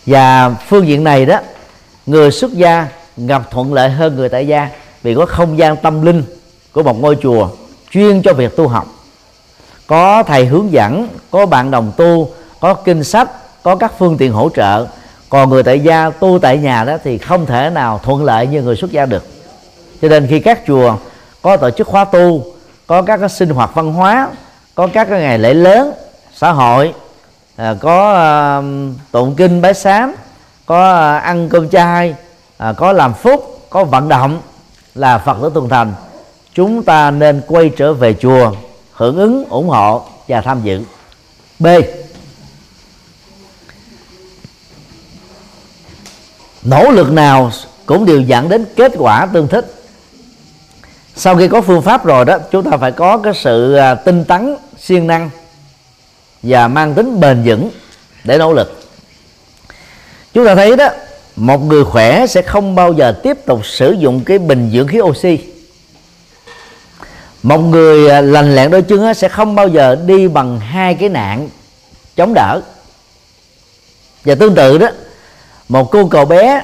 Và phương diện này đó, người xuất gia gặp thuận lợi hơn người tại gia vì có không gian tâm linh của một ngôi chùa chuyên cho việc tu học. Có thầy hướng dẫn, có bạn đồng tu, có kinh sách, có các phương tiện hỗ trợ. Còn người tại gia tu tại nhà đó thì không thể nào thuận lợi như người xuất gia được cho nên khi các chùa có tổ chức khóa tu có các cái sinh hoạt văn hóa có các cái ngày lễ lớn xã hội à, có à, tụng kinh bái sám có à, ăn cơm chay à, có làm phúc có vận động là phật tử tuần thành chúng ta nên quay trở về chùa hưởng ứng ủng hộ và tham dự. B. Nỗ lực nào cũng đều dẫn đến kết quả tương thích sau khi có phương pháp rồi đó, chúng ta phải có cái sự à, tinh tấn, siêng năng và mang tính bền vững để nỗ lực. Chúng ta thấy đó, một người khỏe sẽ không bao giờ tiếp tục sử dụng cái bình dưỡng khí oxy. Một người à, lành lẹn đôi chân sẽ không bao giờ đi bằng hai cái nạn chống đỡ. Và tương tự đó, một cô cậu bé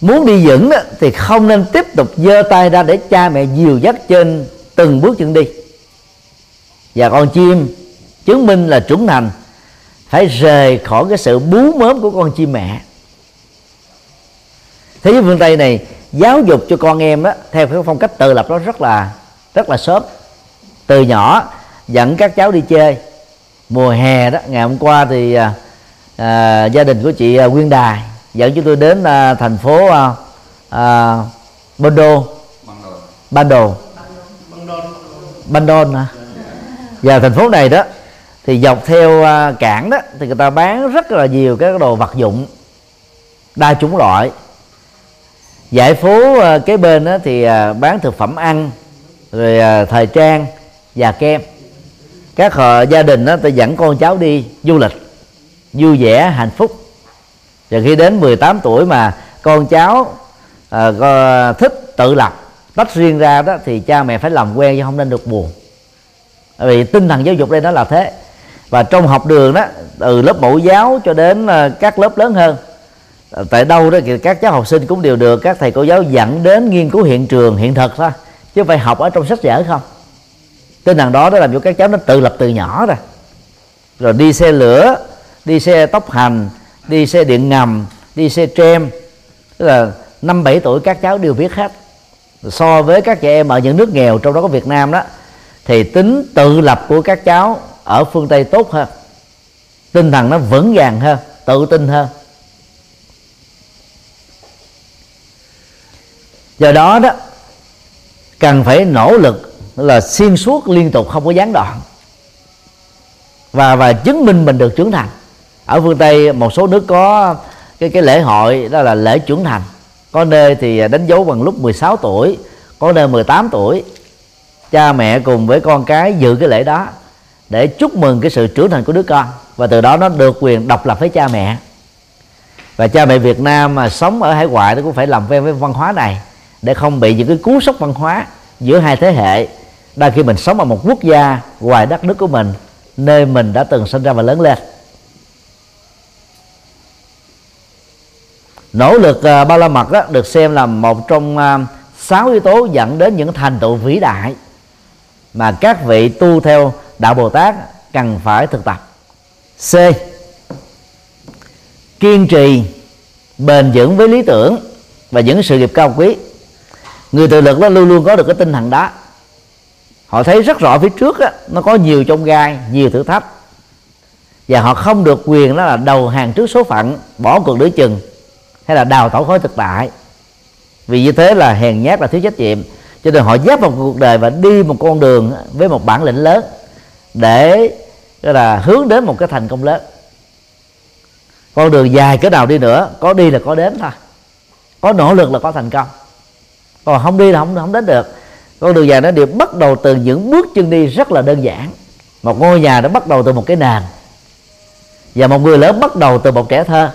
muốn đi vững đó, thì không nên tiếp tục giơ tay ra để cha mẹ dìu dắt trên từng bước chân đi. Và con chim chứng minh là trưởng thành phải rời khỏi cái sự bú mớm của con chim mẹ. Thế giới phương tây này giáo dục cho con em đó theo cái phong cách tự lập đó rất là rất là sớm. Từ nhỏ dẫn các cháu đi chơi. Mùa hè đó ngày hôm qua thì à, à gia đình của chị à, Nguyên Đài dẫn chúng tôi đến uh, thành phố uh, uh, Bondo Bando Bandon hả? Và thành phố này đó thì dọc theo uh, cảng đó thì người ta bán rất là nhiều các đồ vật dụng đa chủng loại. Giải phố uh, à, kế bên đó thì uh, bán thực phẩm ăn rồi thời trang và kem. Các họ gia đình đó ta dẫn con cháu đi du lịch vui vẻ hạnh phúc và khi đến 18 tuổi mà con cháu à, thích tự lập tách riêng ra đó thì cha mẹ phải làm quen chứ không nên được buồn. Vì tinh thần giáo dục đây nó là thế. Và trong học đường đó từ lớp mẫu giáo cho đến ờ, các lớp lớn hơn ờ, tại đâu đó thì các cháu học sinh cũng đều được các thầy cô giáo dẫn đến nghiên cứu hiện trường hiện thực thôi chứ phải học ở trong sách vở không. Tinh thần đó đó làm cho các cháu nó tự lập từ nhỏ rồi. Rồi đi xe lửa đi xe tốc hành đi xe điện ngầm đi xe tram, tức là năm bảy tuổi các cháu đều biết hết. So với các trẻ em ở những nước nghèo trong đó có Việt Nam đó thì tính tự lập của các cháu ở phương tây tốt hơn. Tinh thần nó vững vàng hơn tự tin hơn. Do đó đó cần phải nỗ lực là xuyên suốt liên tục không có gián đoạn. Và và chứng minh mình được trưởng thành ở phương tây, một số nước có cái cái lễ hội, đó là lễ trưởng thành. Có nơi thì đánh dấu bằng lúc 16 tuổi, có nơi 18 tuổi. Cha mẹ cùng với con cái dự cái lễ đó để chúc mừng cái sự trưởng thành của đứa con. Và từ đó nó được quyền độc lập với cha mẹ. Và cha mẹ Việt Nam mà sống ở hải ngoại nó cũng phải làm quen với văn hóa này để không bị những cái cú sốc văn hóa giữa hai thế hệ. Đa khi mình sống ở một quốc gia ngoài đất nước của mình, nơi mình đã từng sinh ra và lớn lên. Nỗ lực à, uh, ba la mật đó được xem là một trong uh, sáu yếu tố dẫn đến những thành tựu vĩ đại mà các vị tu theo đạo bồ tát cần phải thực tập. C. Kiên trì bền vững với lý tưởng và những sự nghiệp cao quý. Người tự lực đó luôn luôn có được cái tinh thần đó. Họ thấy rất rõ phía trước đó, nó có nhiều trong gai nhiều thử thách. Và họ không được quyền đó là đầu hàng trước số phận bỏ cuộc đối chừng hay là đào tổ khối thực tại. Vì như thế là hèn nhát là thiếu trách nhiệm. Cho nên họ dắt vào cuộc đời và đi một con đường với một bản lĩnh lớn để là, hướng đến một cái thành công lớn. Con đường dài cái nào đi nữa, có đi là có đến thôi. Có nỗ lực là có thành công. Còn không đi là không không đến được. Con đường dài nó đều bắt đầu từ những bước chân đi rất là đơn giản. Một ngôi nhà nó bắt đầu từ một cái nền. Và một người lớn bắt đầu từ một trẻ thơ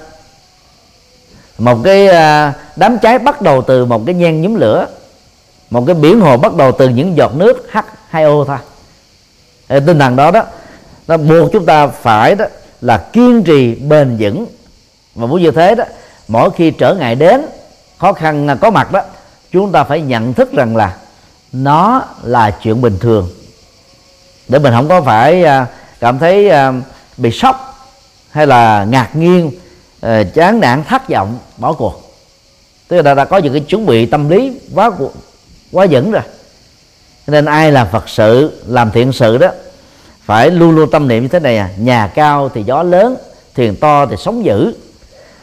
một cái à, đám cháy bắt đầu từ một cái nhan nhúm lửa. Một cái biển hồ bắt đầu từ những giọt nước H2O thôi. Tinh thần đó đó, nó buộc chúng ta phải đó là kiên trì, bền vững. Và muốn như thế đó, mỗi khi trở ngại đến, khó khăn có mặt đó, chúng ta phải nhận thức rằng là nó là chuyện bình thường. Để mình không có phải à, cảm thấy à, bị sốc hay là ngạc nhiên uh, chán nản thất vọng bỏ cuộc. Tức là đã có những cái chuẩn bị tâm lý quá quá vững rồi. Nên ai làm phật sự làm thiện sự đó phải luôn luôn tâm niệm như thế này à. Nhà cao thì gió lớn thuyền to thì sóng dữ.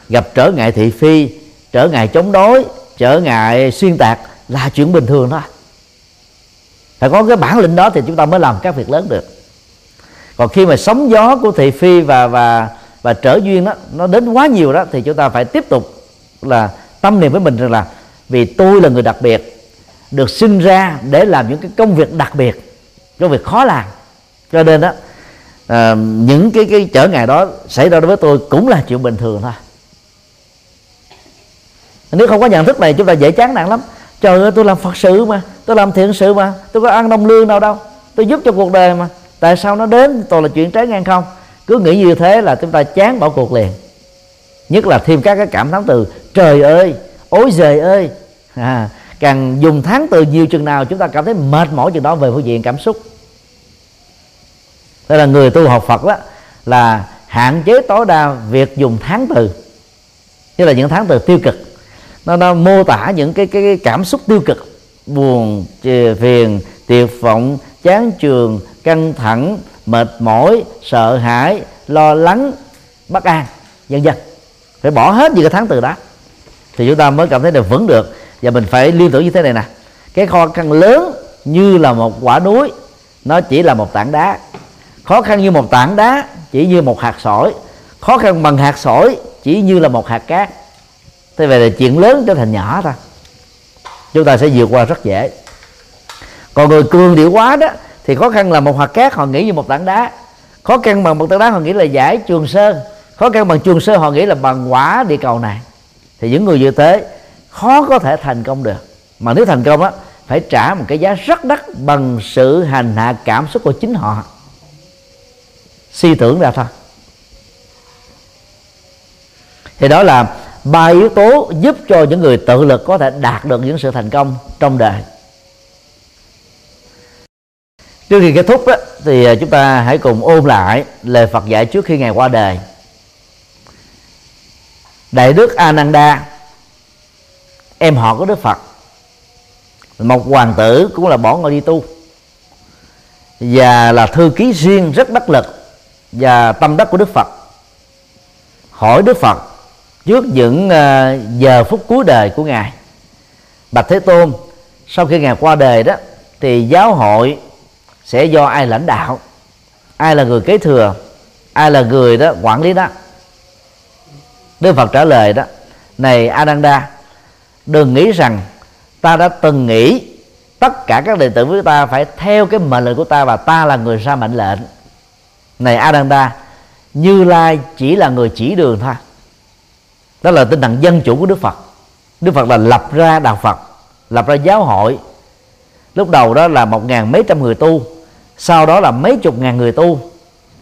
Gặp trở ngại thị phi trở ngại chống đối trở ngại xuyên tạc là chuyện bình thường thôi. Phải có cái bản lĩnh đó thì chúng ta mới làm các việc lớn được. Còn khi mà sóng gió của thị phi và và và trở duyên đó nó đến quá nhiều đó thì chúng ta phải tiếp tục là tâm niệm với mình rằng là vì tôi là người đặc biệt được sinh ra để làm những cái công việc đặc biệt công việc khó làm. Cho nên đó à, những cái cái trở ngại đó xảy ra đối với tôi cũng là chuyện bình thường thôi. Nếu không có nhận thức này chúng ta dễ chán nản lắm. Trời ơi tôi làm phật sự mà tôi làm thiện sự mà tôi có ăn đồng lương nào đâu tôi giúp cho cuộc đời mà. Tại sao nó đến? Tôi là chuyện trái ngang không? Cứ nghĩ như thế là chúng ta chán bỏ cuộc liền. Nhất là thêm các cái cảm thán từ trời ơi ối giời ơi. À, càng dùng tháng từ nhiều chừng nào chúng ta cảm thấy mệt mỏi chừng đó về phương diện cảm xúc. Đây là người tu học Phật đó là hạn chế tối đa việc dùng tháng từ. Như là những tháng từ tiêu cực. Nó, nó mô tả những cái, cái, cái cảm xúc tiêu cực. Buồn phiền tuyệt vọng chán trường căng thẳng mệt mỏi, sợ hãi, lo lắng, bất an, vân vân. Phải bỏ hết những cái tháng từ đó. Thì chúng ta mới cảm thấy được vững được. Và mình phải liên tưởng như thế này nè. Cái kho khăn lớn như là một quả núi, nó chỉ là một tảng đá. Khó khăn như một tảng đá, chỉ như một hạt sỏi. Khó khăn bằng hạt sỏi, chỉ như là một hạt cát. Thế vậy là chuyện lớn trở thành nhỏ thôi. Chúng ta sẽ vượt qua rất dễ. Còn người cường điệu quá đó thì khó khăn là một hạt cát họ nghĩ như một tảng đá. Khó khăn bằng một tảng đá họ nghĩ là giải trường sơn. Khó khăn bằng trường sơn họ nghĩ là bằng quả địa cầu này. Thì những người như thế khó có thể thành công được. Mà nếu thành công á, phải trả một cái giá rất đắt bằng sự hành hạ cảm xúc của chính họ. Suy tưởng ra thôi. Thì đó là ba yếu tố giúp cho những người tự lực có thể đạt được những sự thành công trong đời trước khi kết thúc đó, thì à, chúng ta hãy cùng ôm lại lời Phật dạy trước khi ngài qua đời. Đại đức Ananda em họ của Đức Phật một hoàng tử cũng là bỏ ngôi đi tu và là thư ký riêng rất đắc lực và tâm đắc của Đức Phật. Hỏi Đức Phật trước những à, giờ phút cuối đời của ngài bạch thế tôn sau khi ngài qua đời đó thì giáo hội sẽ do ai lãnh đạo, ai là người kế thừa, ai là người đó quản lý đó. Đức phật trả lời đó, này ananda, đừng nghĩ rằng ta đã từng nghĩ tất cả các đệ tử với ta phải theo cái mệnh lệnh của ta và ta là người ra mệnh lệnh. Này Ananda, Như Lai chỉ là người chỉ đường thôi. Đó là tinh thần dân chủ của Đức Phật. Đức Phật là lập ra đạo Phật, lập ra giáo hội. Lúc đầu đó là một ngàn mấy trăm người tu sau đó là mấy chục ngàn người tu.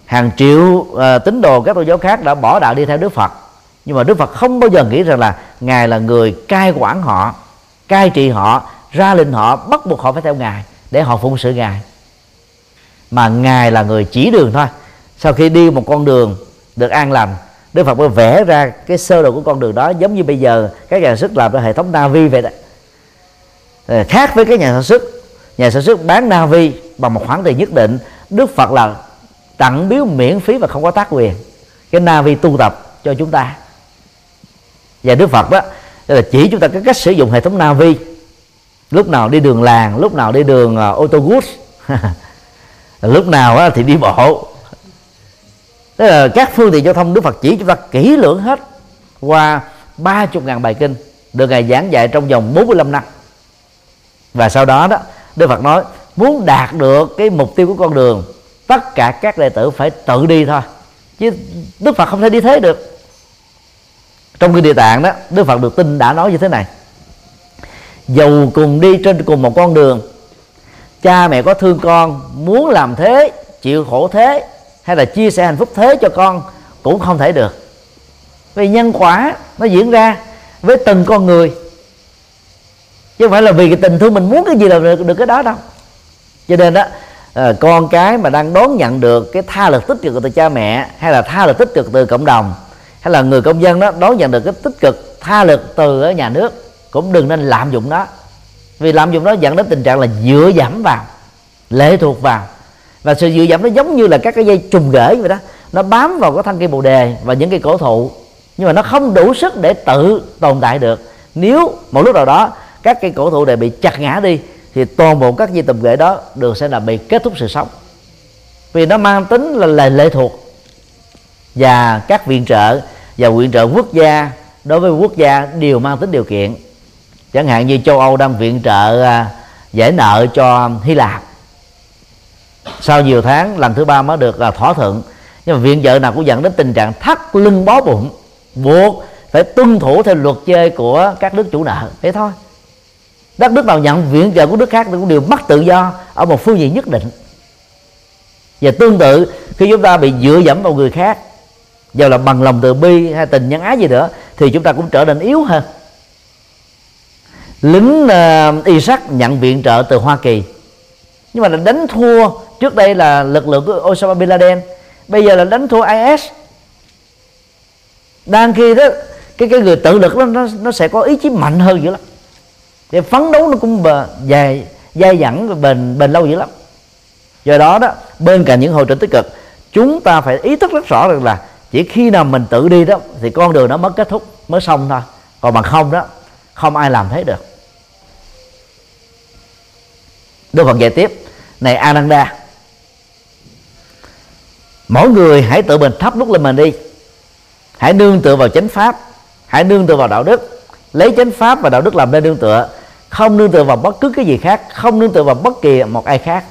Hàng triệu uh, tín đồ các tôn giáo khác đã bỏ đạo đi theo Đức Phật. Nhưng mà Đức Phật không bao giờ nghĩ rằng là ngài là người cai quản họ cai trị họ ra lệnh họ bắt buộc họ phải theo ngài để họ phụng sự ngài. Mà ngài là người chỉ đường thôi. Sau khi đi một con đường được an lành Đức Phật mới vẽ ra cái sơ đồ của con đường đó giống như bây giờ các nhà sản xuất làm ra hệ thống Navi vậy đó. Ờ, khác với cái nhà sản xuất. Nhà sản xuất bán Navi bằng một khoản tiền nhất định, Đức Phật là tặng biếu miễn phí và không có tác quyền. Cái Navi tu tập cho chúng ta. Và Đức Phật đó là chỉ chúng ta cái cách sử dụng hệ thống Navi lúc nào đi đường làng, lúc nào đi đường ờ, ô tô gút. Lúc nào thì đi bộ. Tức là các phương tiện giao thông Đức Phật chỉ chúng ta kỹ lưỡng hết qua ba chục ngàn bài kinh được Ngài giảng dạy trong vòng 45 năm. Và sau đó đó, Đức Phật nói muốn đạt được cái mục tiêu của con đường tất cả các đệ tử phải tự đi thôi. Chứ Đức Phật không thể đi thế được. Trong kinh địa tạng đó Đức Phật được tin đã nói như thế này. Dầu cùng đi trên cùng một con đường cha mẹ có thương con muốn làm thế chịu khổ thế hay là chia sẻ hạnh phúc thế cho con cũng không thể được. Vì nhân quả nó diễn ra với từng con người. Chứ không phải là vì cái tình thương mình muốn cái gì là được, được cái đó đâu cho nên đó à, ờ, con cái mà đang đón nhận được cái tha lực tích cực từ cha mẹ hay là tha lực tích cực từ cộng đồng hay là người công dân đó đón nhận được cái tích cực tha lực từ ở nhà nước cũng đừng nên lạm dụng nó. Vì lạm dụng nó dẫn đến tình trạng là dựa dẫm vào lệ thuộc vào. Và sự dựa dẫm nó giống như là các cái dây trùng rễ vậy đó. Nó bám vào cái thân cây bồ đề và những cây cổ thụ. Nhưng mà nó không đủ sức để tự tồn tại được. Nếu một lúc nào đó các cây cổ thụ này bị chặt ngã đi thì toàn bộ các di tùm gửi đó đều sẽ là bị kết thúc sự sống. Vì nó mang tính là, lệ lệ thuộc. Và các viện trợ và viện trợ quốc gia đối với quốc gia đều mang tính điều kiện. Chẳng hạn như châu âu đang viện trợ à, giải nợ cho hy lạp. Sau nhiều tháng lần thứ ba mới được là thỏa thuận. Nhưng mà viện trợ nào cũng dẫn đến tình trạng thắt lưng bó bụng buộc phải tuân thủ theo luật chơi của các nước chủ nợ. Thế thôi đất nước nào nhận viện trợ của nước khác thì cũng đều mất tự do ở một phương diện nhất định. Và tương tự khi chúng ta bị dựa dẫm vào người khác dù là bằng lòng từ bi hay tình nhân ái gì nữa thì chúng ta cũng trở nên yếu hơn. Lính uh, Iraq nhận viện trợ từ Hoa Kỳ. Nhưng mà là đánh thua trước đây là lực lượng của Osama bin Laden bây giờ là đánh thua IS. Đang khi đó cái cái người tự lực đó, nó nó sẽ có ý chí mạnh hơn dữ lắm để phấn đấu nó cũng bờ, dài dai dẳng và bền bền lâu dữ lắm. Do đó đó bên cạnh những hội trợ tích cực chúng ta phải ý thức rất rõ rằng là chỉ khi nào mình tự đi đó thì con đường nó mới kết thúc mới xong thôi. Còn bằng không đó không ai làm thế được. Đức Phật dạy tiếp này Ananda mỗi người hãy tự mình thắp nút lên mình đi. Hãy nương tựa vào chánh pháp hãy nương tựa vào đạo đức. Lấy chánh pháp và đạo đức làm nơi nương tựa không nương tựa vào bất cứ cái gì khác không nương tựa vào bất kỳ một ai khác.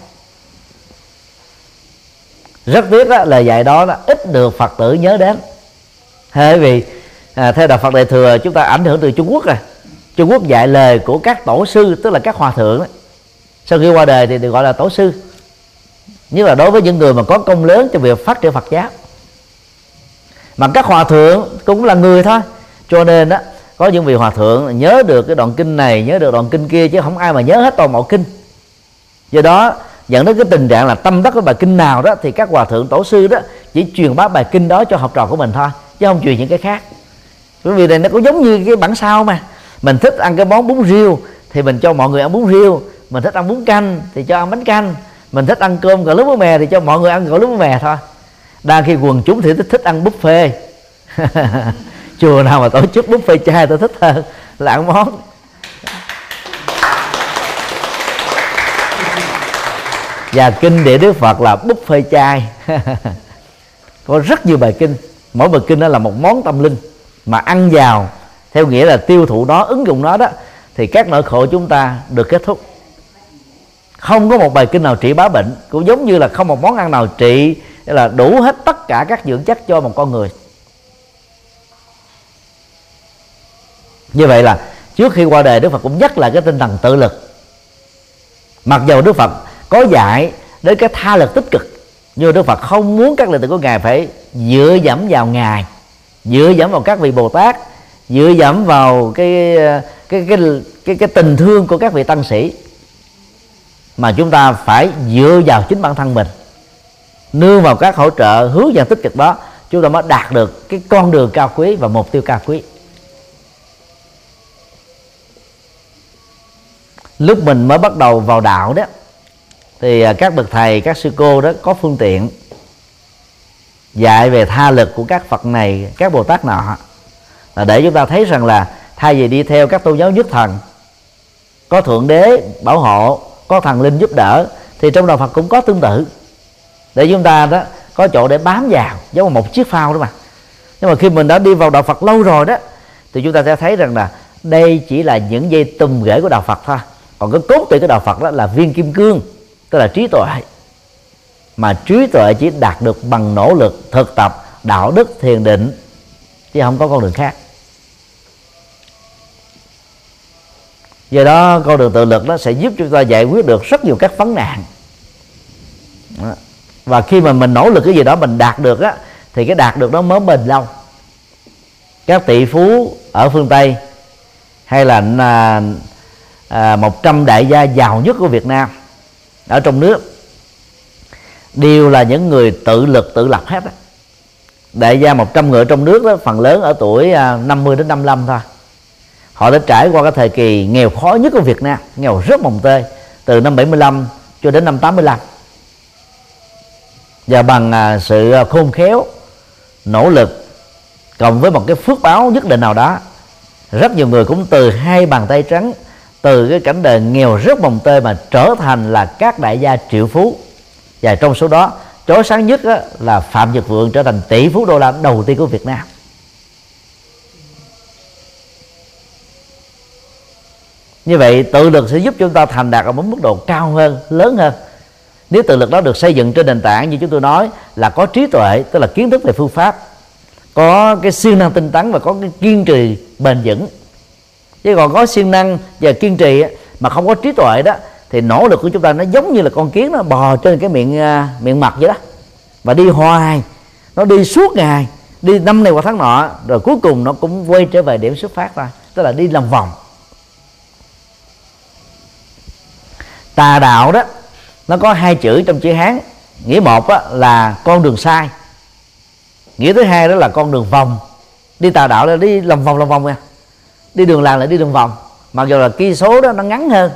Rất tiếc đó, lời dạy đó, đó ít được phật tử nhớ đến. Bởi vì à, theo đạo phật đại thừa chúng ta ảnh hưởng từ trung quốc rồi. Trung quốc dạy lời của các tổ sư tức là các hòa thượng đó. sau khi qua đời thì được gọi là tổ sư. Như là đối với những người mà có công lớn trong việc phát triển Phật giáo. Mà các hòa thượng cũng là người thôi. Cho nên đó có những vị hòa thượng nhớ được cái đoạn kinh này nhớ được đoạn kinh kia chứ không ai mà nhớ hết toàn bộ kinh. Do đó dẫn đến cái tình trạng là tâm đắc với bài kinh nào đó thì các hòa thượng tổ sư đó chỉ truyền bá bài kinh đó cho học trò của mình thôi chứ không truyền những cái khác. Bởi vì này nó cũng giống như cái bản sao mà mình thích ăn cái món bún riêu thì mình cho mọi người ăn bún riêu mình thích ăn bún canh thì cho ăn bánh canh mình thích ăn cơm gỏi lúa mè thì cho mọi người ăn gỏi lúa mè thôi. Đang khi quần chúng thì thích, thích ăn buffet. chùa nào mà tổ chức buffet chay tôi thích hơn là ăn món. Và kinh địa đức phật là buffet chay có rất nhiều bài kinh. Mỗi bài kinh đó là một món tâm linh mà ăn vào, theo nghĩa là tiêu thụ nó, ứng dụng nó đó, thì các nỗi khổ chúng ta được kết thúc. Không có một bài kinh nào trị bá bệnh. Cũng giống như là không một món ăn nào trị, là đủ hết tất cả các dưỡng chất cho một con người. Như vậy là trước khi qua đời đức phật cũng nhắc lại cái tinh thần tự lực. Mặc dầu đức phật có dạy đến cái tha lực tích cực nhưng đức phật không muốn các đệ tử của ngài phải dựa dẫm vào ngài dựa dẫm vào các vị bồ tát dựa dẫm vào cái cái cái cái, cái tình thương của các vị tăng sĩ. Mà chúng ta phải dựa vào chính bản thân mình nương vào các hỗ trợ hướng dẫn tích cực đó chúng ta mới đạt được cái con đường cao quý và mục tiêu cao quý. Lúc mình mới bắt đầu vào đạo đó, thì à, các bậc thầy, các sư cô đó có phương tiện dạy về tha lực của các phật này, các bồ tát nọ. Là để chúng ta thấy rằng là thay vì đi theo các tôn giáo nhất thần, có thượng đế, bảo hộ, có thần linh giúp đỡ, thì trong đạo phật cũng có tương tự. Để chúng ta đó có chỗ để bám vào, giống như một chiếc phao đó mà. Nhưng mà khi mình đã đi vào đạo phật lâu rồi đó, thì chúng ta sẽ thấy rằng là đây chỉ là những dây tùm rễ của đạo phật thôi còn cái cốt tủy của đạo phật đó là viên kim cương, tức là trí tuệ. Mà trí tuệ chỉ đạt được bằng nỗ lực thực tập đạo đức thiền định, chứ không có con đường khác. Do đó, con đường tự lực nó sẽ giúp chúng ta giải quyết được rất nhiều các vấn nạn. Và khi mà mình nỗ lực cái gì đó mình đạt được á, thì cái đạt được đó mới bền lâu. Các tỷ phú ở phương tây hay là à, à, 100 đại gia giàu nhất của Việt Nam ở trong nước. Đều là những người tự lực tự lập hết đó. đại gia 100 người trong nước đó phần lớn ở tuổi à, 50 đến 55 thôi. Họ đã trải qua cái thời kỳ nghèo khó nhất của Việt Nam nghèo rất mồng tê từ năm 75 cho đến năm 85 và bằng à, sự khôn khéo nỗ lực cộng với một cái phước báo nhất định nào đó rất nhiều người cũng từ hai bàn tay trắng từ cái cảnh đời nghèo rất mồng tơi mà trở thành là các đại gia triệu phú. Và trong số đó chói sáng nhất là phạm nhật vượng trở thành tỷ phú đô la đầu tiên của việt nam. Như vậy, tự lực sẽ giúp chúng ta thành đạt ở một mức độ cao hơn, lớn hơn. Nếu tự lực đó được xây dựng trên nền tảng như chúng tôi nói là có trí tuệ, tức là kiến thức về phương pháp, có cái siêu năng tinh tấn và có cái kiên trì bền vững chứ còn có siêng năng và kiên trì mà không có trí tuệ đó, thì nỗ lực của chúng ta nó giống như là con kiến nó bò trên cái miệng à, miệng mặt vậy đó. Và đi hoài, nó đi suốt ngày, đi năm này qua tháng nọ, rồi cuối cùng nó cũng quay trở về điểm xuất phát thôi, tức là đi lòng vòng. Tà đạo đó, nó có hai chữ trong chữ hán. Nghĩa một đó là con đường sai. Nghĩa thứ hai đó là con đường vòng. Đi tà đạo là đi lòng vòng lòng vòng nha đi đường làng lại đi đường vòng. Mặc dù là cái số đó nó ngắn hơn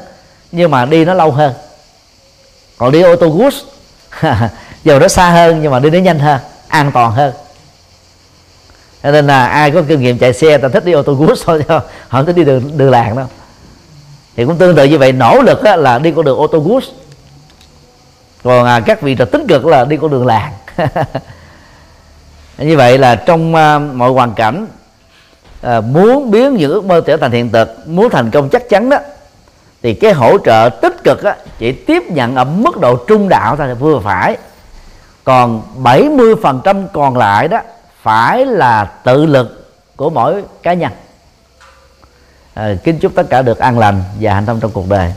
nhưng mà đi nó lâu hơn. Còn đi ô tô bus dù nó xa hơn nhưng mà đi nó nhanh hơn an toàn hơn. Cho nên là ai có kinh nghiệm chạy xe ta thích đi ô tô bus thôi chứ không thích đi đường đường làng đâu. Thì cũng tương tự như vậy nỗ lực là đi con đường ô tô bus còn à, các vị trò tích cực là đi con đường làng. Như vậy là trong à, mọi hoàn cảnh à, muốn biến những ước mơ trở thành hiện thực muốn thành công chắc chắn đó thì cái hỗ trợ tích cực á, chỉ tiếp nhận ở mức độ trung đạo thôi vừa phải. Còn 70% còn lại đó phải là tự lực của mỗi cá nhân. À, kính chúc tất cả được an lành và hạnh thông trong cuộc đời.